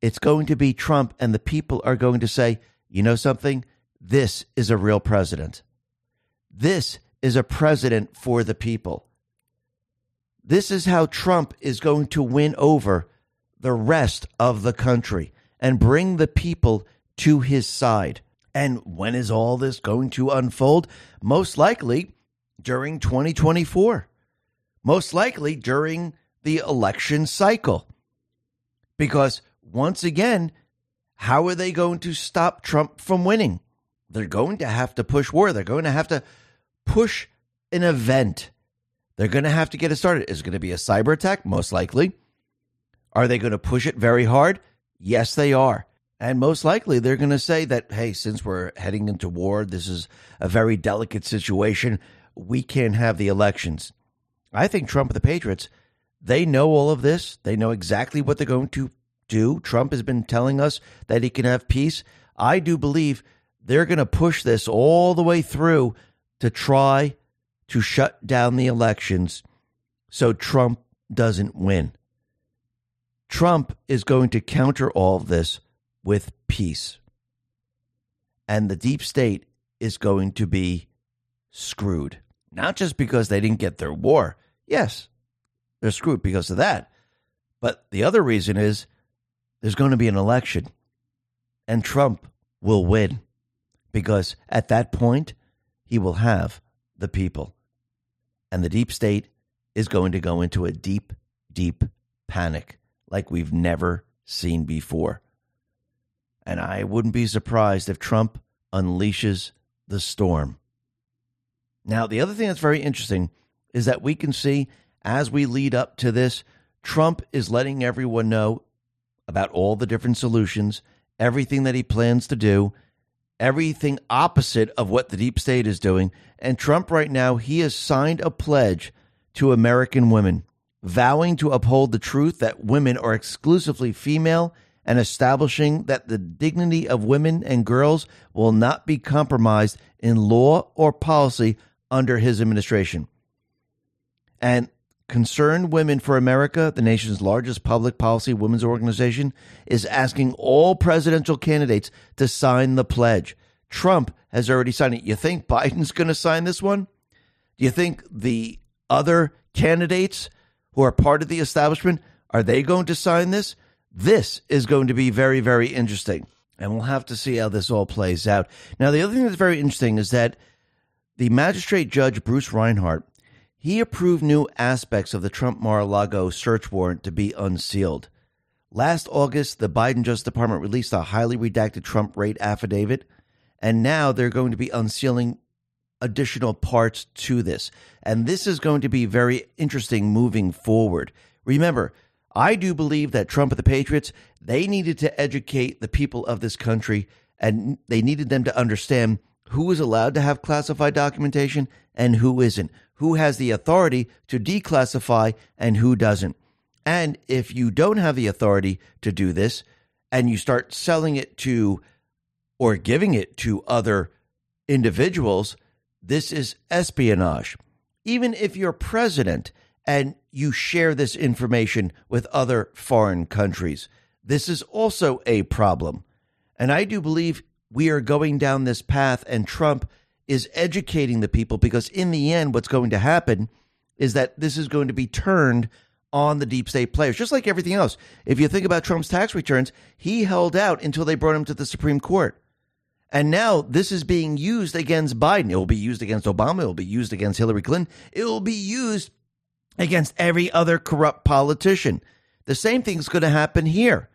It's going to be Trump, and the people are going to say, you know something? This is a real president. This is a president for the people. This is how Trump is going to win over the rest of the country and bring the people to his side. And when is all this going to unfold? Most likely during 2024. Most likely during the election cycle. Because once again, how are they going to stop Trump from winning? They're going to have to push war. They're going to have to push an event. They're going to have to get it started. Is it going to be a cyber attack? Most likely. Are they going to push it very hard? Yes, they are. And most likely they're going to say that, hey, since we're heading into war, this is a very delicate situation. We can't have the elections. I think Trump and the Patriots, they know all of this. They know exactly what they're going to do. Trump has been telling us that he can have peace. I do believe they're going to push this all the way through to try to shut down the elections so Trump doesn't win. Trump is going to counter all this with peace. And the deep state is going to be screwed. Not just because they didn't get their war. Yes, they're screwed because of that. But the other reason is there's going to be an election and Trump will win because at that point, he will have the people. And the deep state is going to go into a deep, deep panic like we've never seen before. And I wouldn't be surprised if Trump unleashes the storm. Now, the other thing that's very interesting is that we can see as we lead up to this, Trump is letting everyone know about all the different solutions, everything that he plans to do, everything opposite of what the deep state is doing. And Trump, right now, he has signed a pledge to American women, vowing to uphold the truth that women are exclusively female and establishing that the dignity of women and girls will not be compromised in law or policy under his administration. And Concerned Women for America, the nation's largest public policy women's organization, is asking all presidential candidates to sign the pledge. Trump has already signed it. You think Biden's going to sign this one? Do you think the other candidates who are part of the establishment are they going to sign this? This is going to be very, very interesting. And we'll have to see how this all plays out. Now, the other thing that's very interesting is that the magistrate judge, Bruce Reinhart, he approved new aspects of the Trump Mar a Lago search warrant to be unsealed. Last August, the Biden Justice Department released a highly redacted Trump rate affidavit, and now they're going to be unsealing additional parts to this. And this is going to be very interesting moving forward. Remember, I do believe that Trump and the Patriots, they needed to educate the people of this country and they needed them to understand who is allowed to have classified documentation and who isn't, who has the authority to declassify and who doesn't. And if you don't have the authority to do this and you start selling it to or giving it to other individuals, this is espionage. Even if you're president and you share this information with other foreign countries, this is also a problem. And I do believe we are going down this path, and Trump is educating the people because, in the end, what's going to happen is that this is going to be turned on the deep state players, just like everything else. If you think about Trump's tax returns, he held out until they brought him to the Supreme Court. And now this is being used against Biden. It will be used against Obama. It will be used against Hillary Clinton. It will be used against every other corrupt politician. The same thing's going to happen here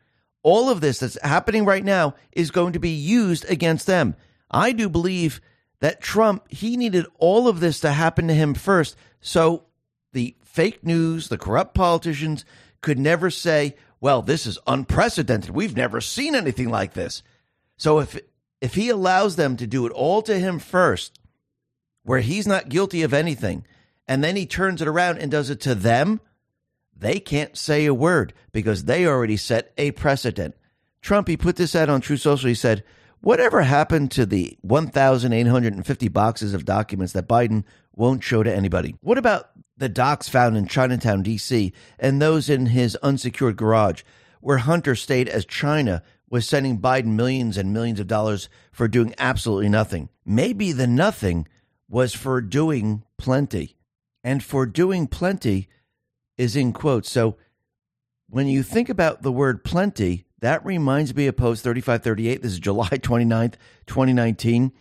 all of this that's happening right now is going to be used against them. I do believe that Trump, he needed all of this to happen to him first. So the fake news, the corrupt politicians could never say, well, this is unprecedented. We've never seen anything like this. So if if he allows them to do it all to him first, where he's not guilty of anything, and then he turns it around and does it to them, they can't say a word because they already set a precedent. Trump, he put this out on Truth Social. He said, Whatever happened to the 1,850 boxes of documents that Biden won't show to anybody? What about the docs found in Chinatown, D.C., and those in his unsecured garage, where Hunter stayed as China was sending Biden millions and millions of dollars for doing absolutely nothing? Maybe the nothing was for doing plenty. And for doing plenty, is in quotes. So when you think about the word plenty, that reminds me of Post 3538. This is July 29th, 2019.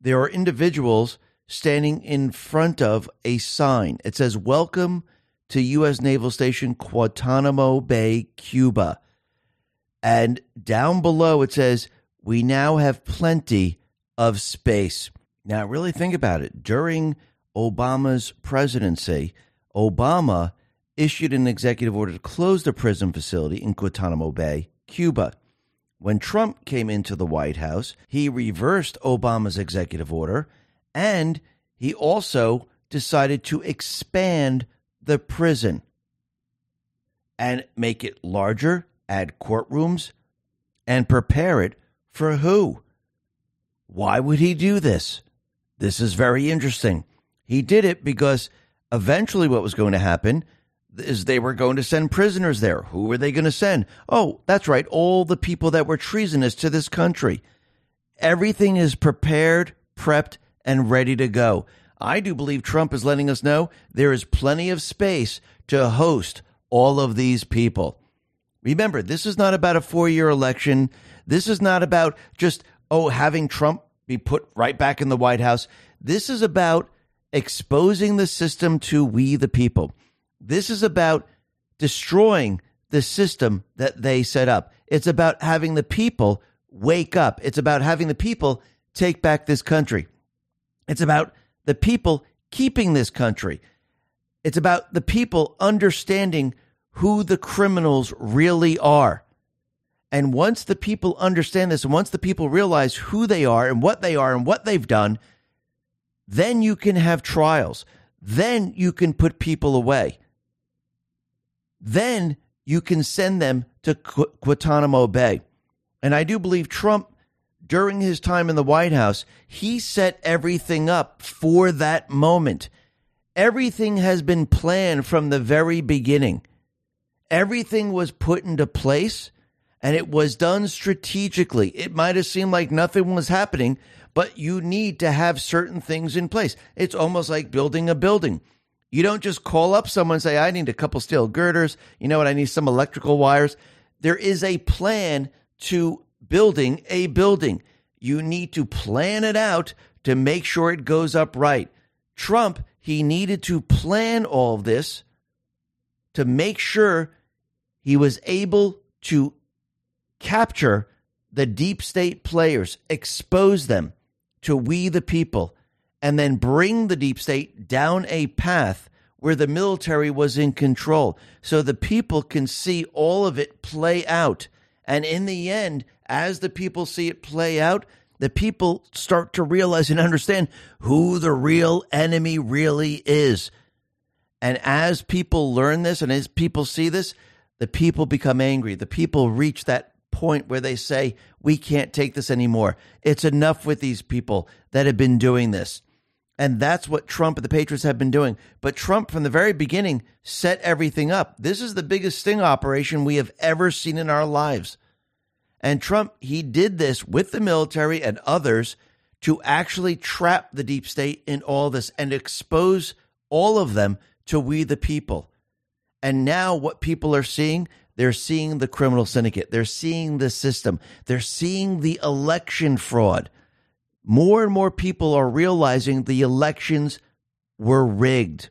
There are individuals standing in front of a sign. It says, Welcome to U.S. Naval Station Guantanamo Bay, Cuba. And down below it says, We now have plenty of space. Now, really think about it. During Obama's presidency, Obama issued an executive order to close the prison facility in Guantanamo Bay, Cuba. When Trump came into the White House, he reversed Obama's executive order and he also decided to expand the prison and make it larger, add courtrooms, and prepare it for who? Why would he do this? This is very interesting. He did it because eventually what was going to happen is they were going to send prisoners there. Who were they going to send? Oh, that's right, all the people that were treasonous to this country. Everything is prepared, prepped, and ready to go. I do believe Trump is letting us know there is plenty of space to host all of these people. Remember, this is not about a four year election. This is not about just, oh, having Trump be put right back in the White House. This is about exposing the system to we, the people. This is about destroying the system that they set up. It's about having the people wake up. It's about having the people take back this country. It's about the people keeping this country. It's about the people understanding who the criminals really are. And once the people understand this, and once the people realize who they are and what they are and what they've done, then you can have trials. Then you can put people away then you can send them to Guantanamo Bay. And I do believe Trump, during his time in the White House, he set everything up for that moment. Everything has been planned from the very beginning. Everything was put into place and it was done strategically. It might have seemed like nothing was happening, but you need to have certain things in place. It's almost like building a building. You don't just call up someone and say, I need a couple steel girders. You know what? I need some electrical wires. There is a plan to building a building. You need to plan it out to make sure it goes up right. Trump, he needed to plan all this to make sure he was able to capture the deep state players, expose them to we the people, and then bring the deep state down a path where the military was in control so the people can see all of it play out. And in the end, as the people see it play out, the people start to realize and understand who the real enemy really is. And as people learn this and as people see this, the people become angry. The people reach that point where they say, we can't take this anymore. It's enough with these people that have been doing this. And that's what Trump and the Patriots have been doing. But Trump, from the very beginning, set everything up. This is the biggest sting operation we have ever seen in our lives. And Trump, he did this with the military and others to actually trap the deep state in all this and expose all of them to we the people. And now, what people are seeing, they're seeing the criminal syndicate. They're seeing the system. They're seeing the election fraud. More and more people are realizing the elections were rigged.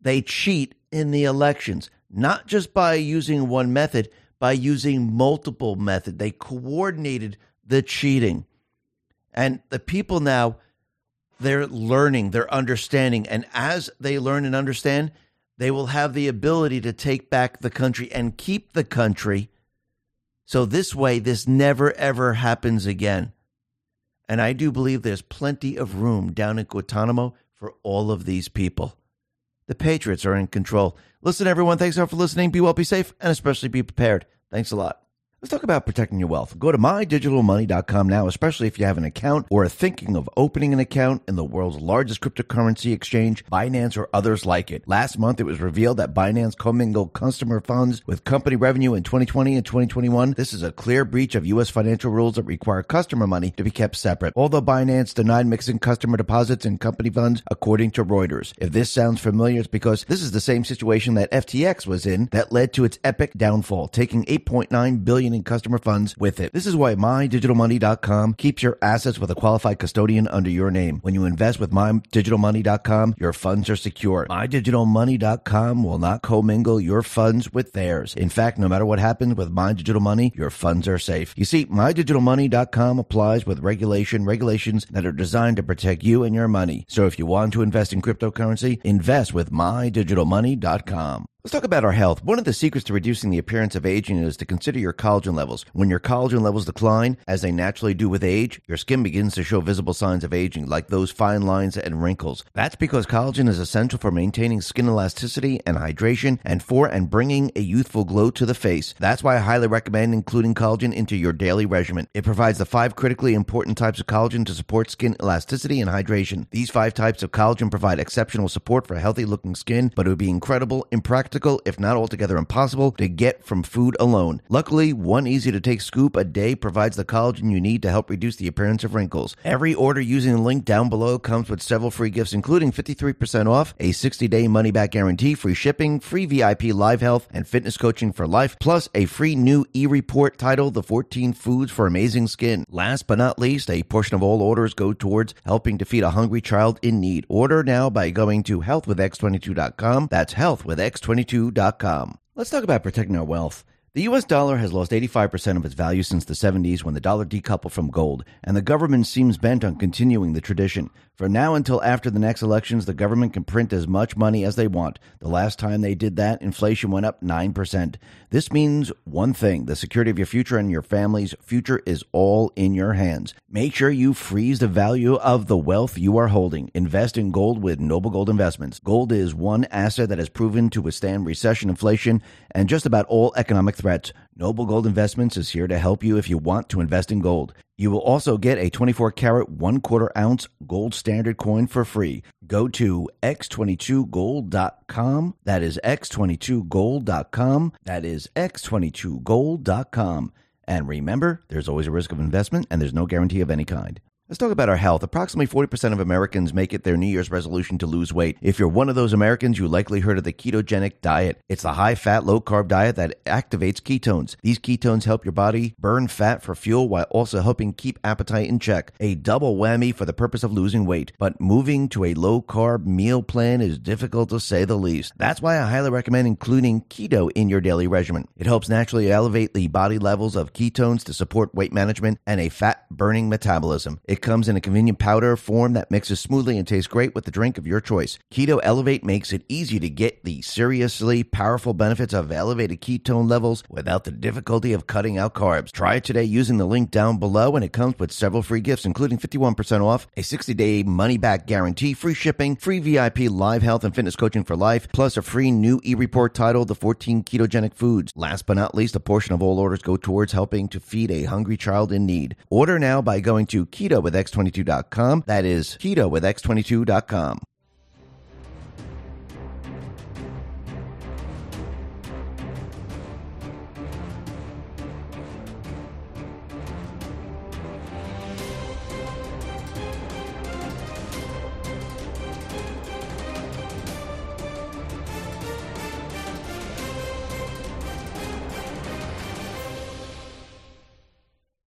They cheat in the elections, not just by using one method, by using multiple method. They coordinated the cheating. And the people now, they're learning, they're understanding. And as they learn and understand, they will have the ability to take back the country and keep the country. So this way, this never ever happens again. And I do believe there's plenty of room down in Guantanamo for all of these people. The Patriots are in control. Listen, everyone, thanks for listening. Be well, be safe, and especially be prepared. Thanks a lot. Let's talk about protecting your wealth. Go to mydigitalmoney.com now, especially if you have an account or are thinking of opening an account in the world's largest cryptocurrency exchange, Binance or others like it. Last month, it was revealed that Binance commingled customer funds with company revenue in 2020 and 2021. This is a clear breach of U.S. financial rules that require customer money to be kept separate. Although Binance denied mixing customer deposits and company funds, according to Reuters. If this sounds familiar, it's because this is the same situation that FTX was in that led to its epic downfall, taking 8.9 billion in customer funds with it. This is why MyDigitalMoney.com keeps your assets with a qualified custodian under your name. When you invest with MyDigitalMoney.com, your funds are secure. MyDigitalMoney.com will not commingle your funds with theirs. In fact, no matter what happens with My Digital Money, your funds are safe. You see, MyDigitalMoney.com applies with regulation, regulations that are designed to protect you and your money. So if you want to invest in cryptocurrency, invest with MyDigitalMoney.com. Let's talk about our health. One of the secrets to reducing the appearance of aging is to consider your collagen levels. When your collagen levels decline, as they naturally do with age, your skin begins to show visible signs of aging, like those fine lines and wrinkles. That's because collagen is essential for maintaining skin elasticity and hydration and for and bringing a youthful glow to the face. That's why I highly recommend including collagen into your daily regimen. It provides the five critically important types of collagen to support skin elasticity and hydration. These five types of collagen provide exceptional support for healthy looking skin, but it would be incredible, impractical, if not altogether impossible, to get from food alone. Luckily, one easy to take scoop a day provides the collagen you need to help reduce the appearance of wrinkles. Every order using the link down below comes with several free gifts, including 53% off, a 60 day money back guarantee, free shipping, free VIP live health and fitness coaching for life, plus a free new e report titled The 14 Foods for Amazing Skin. Last but not least, a portion of all orders go towards helping to feed a hungry child in need. Order now by going to healthwithx22.com. That's healthwithx22.com. Let's talk about protecting our wealth. The US dollar has lost 85% of its value since the 70s when the dollar decoupled from gold, and the government seems bent on continuing the tradition. From now until after the next elections, the government can print as much money as they want. The last time they did that, inflation went up 9%. This means one thing the security of your future and your family's future is all in your hands. Make sure you freeze the value of the wealth you are holding. Invest in gold with Noble Gold Investments. Gold is one asset that has proven to withstand recession, inflation, and just about all economic threats. Noble Gold Investments is here to help you if you want to invest in gold. You will also get a 24 karat, one quarter ounce gold standard coin for free. Go to x22gold.com. That is x22gold.com. That is x22gold.com. And remember, there's always a risk of investment and there's no guarantee of any kind. Let's talk about our health. Approximately 40% of Americans make it their New Year's resolution to lose weight. If you're one of those Americans, you likely heard of the ketogenic diet. It's the high fat, low carb diet that activates ketones. These ketones help your body burn fat for fuel while also helping keep appetite in check. A double whammy for the purpose of losing weight. But moving to a low carb meal plan is difficult to say the least. That's why I highly recommend including keto in your daily regimen. It helps naturally elevate the body levels of ketones to support weight management and a fat burning metabolism. It comes in a convenient powder form that mixes smoothly and tastes great with the drink of your choice. Keto Elevate makes it easy to get the seriously powerful benefits of elevated ketone levels without the difficulty of cutting out carbs. Try it today using the link down below, and it comes with several free gifts, including 51% off, a 60 day money back guarantee, free shipping, free VIP live health and fitness coaching for life, plus a free new e report titled The 14 Ketogenic Foods. Last but not least, a portion of all orders go towards helping to feed a hungry child in need. Order now by going to keto with x22.com. That is keto with x22.com.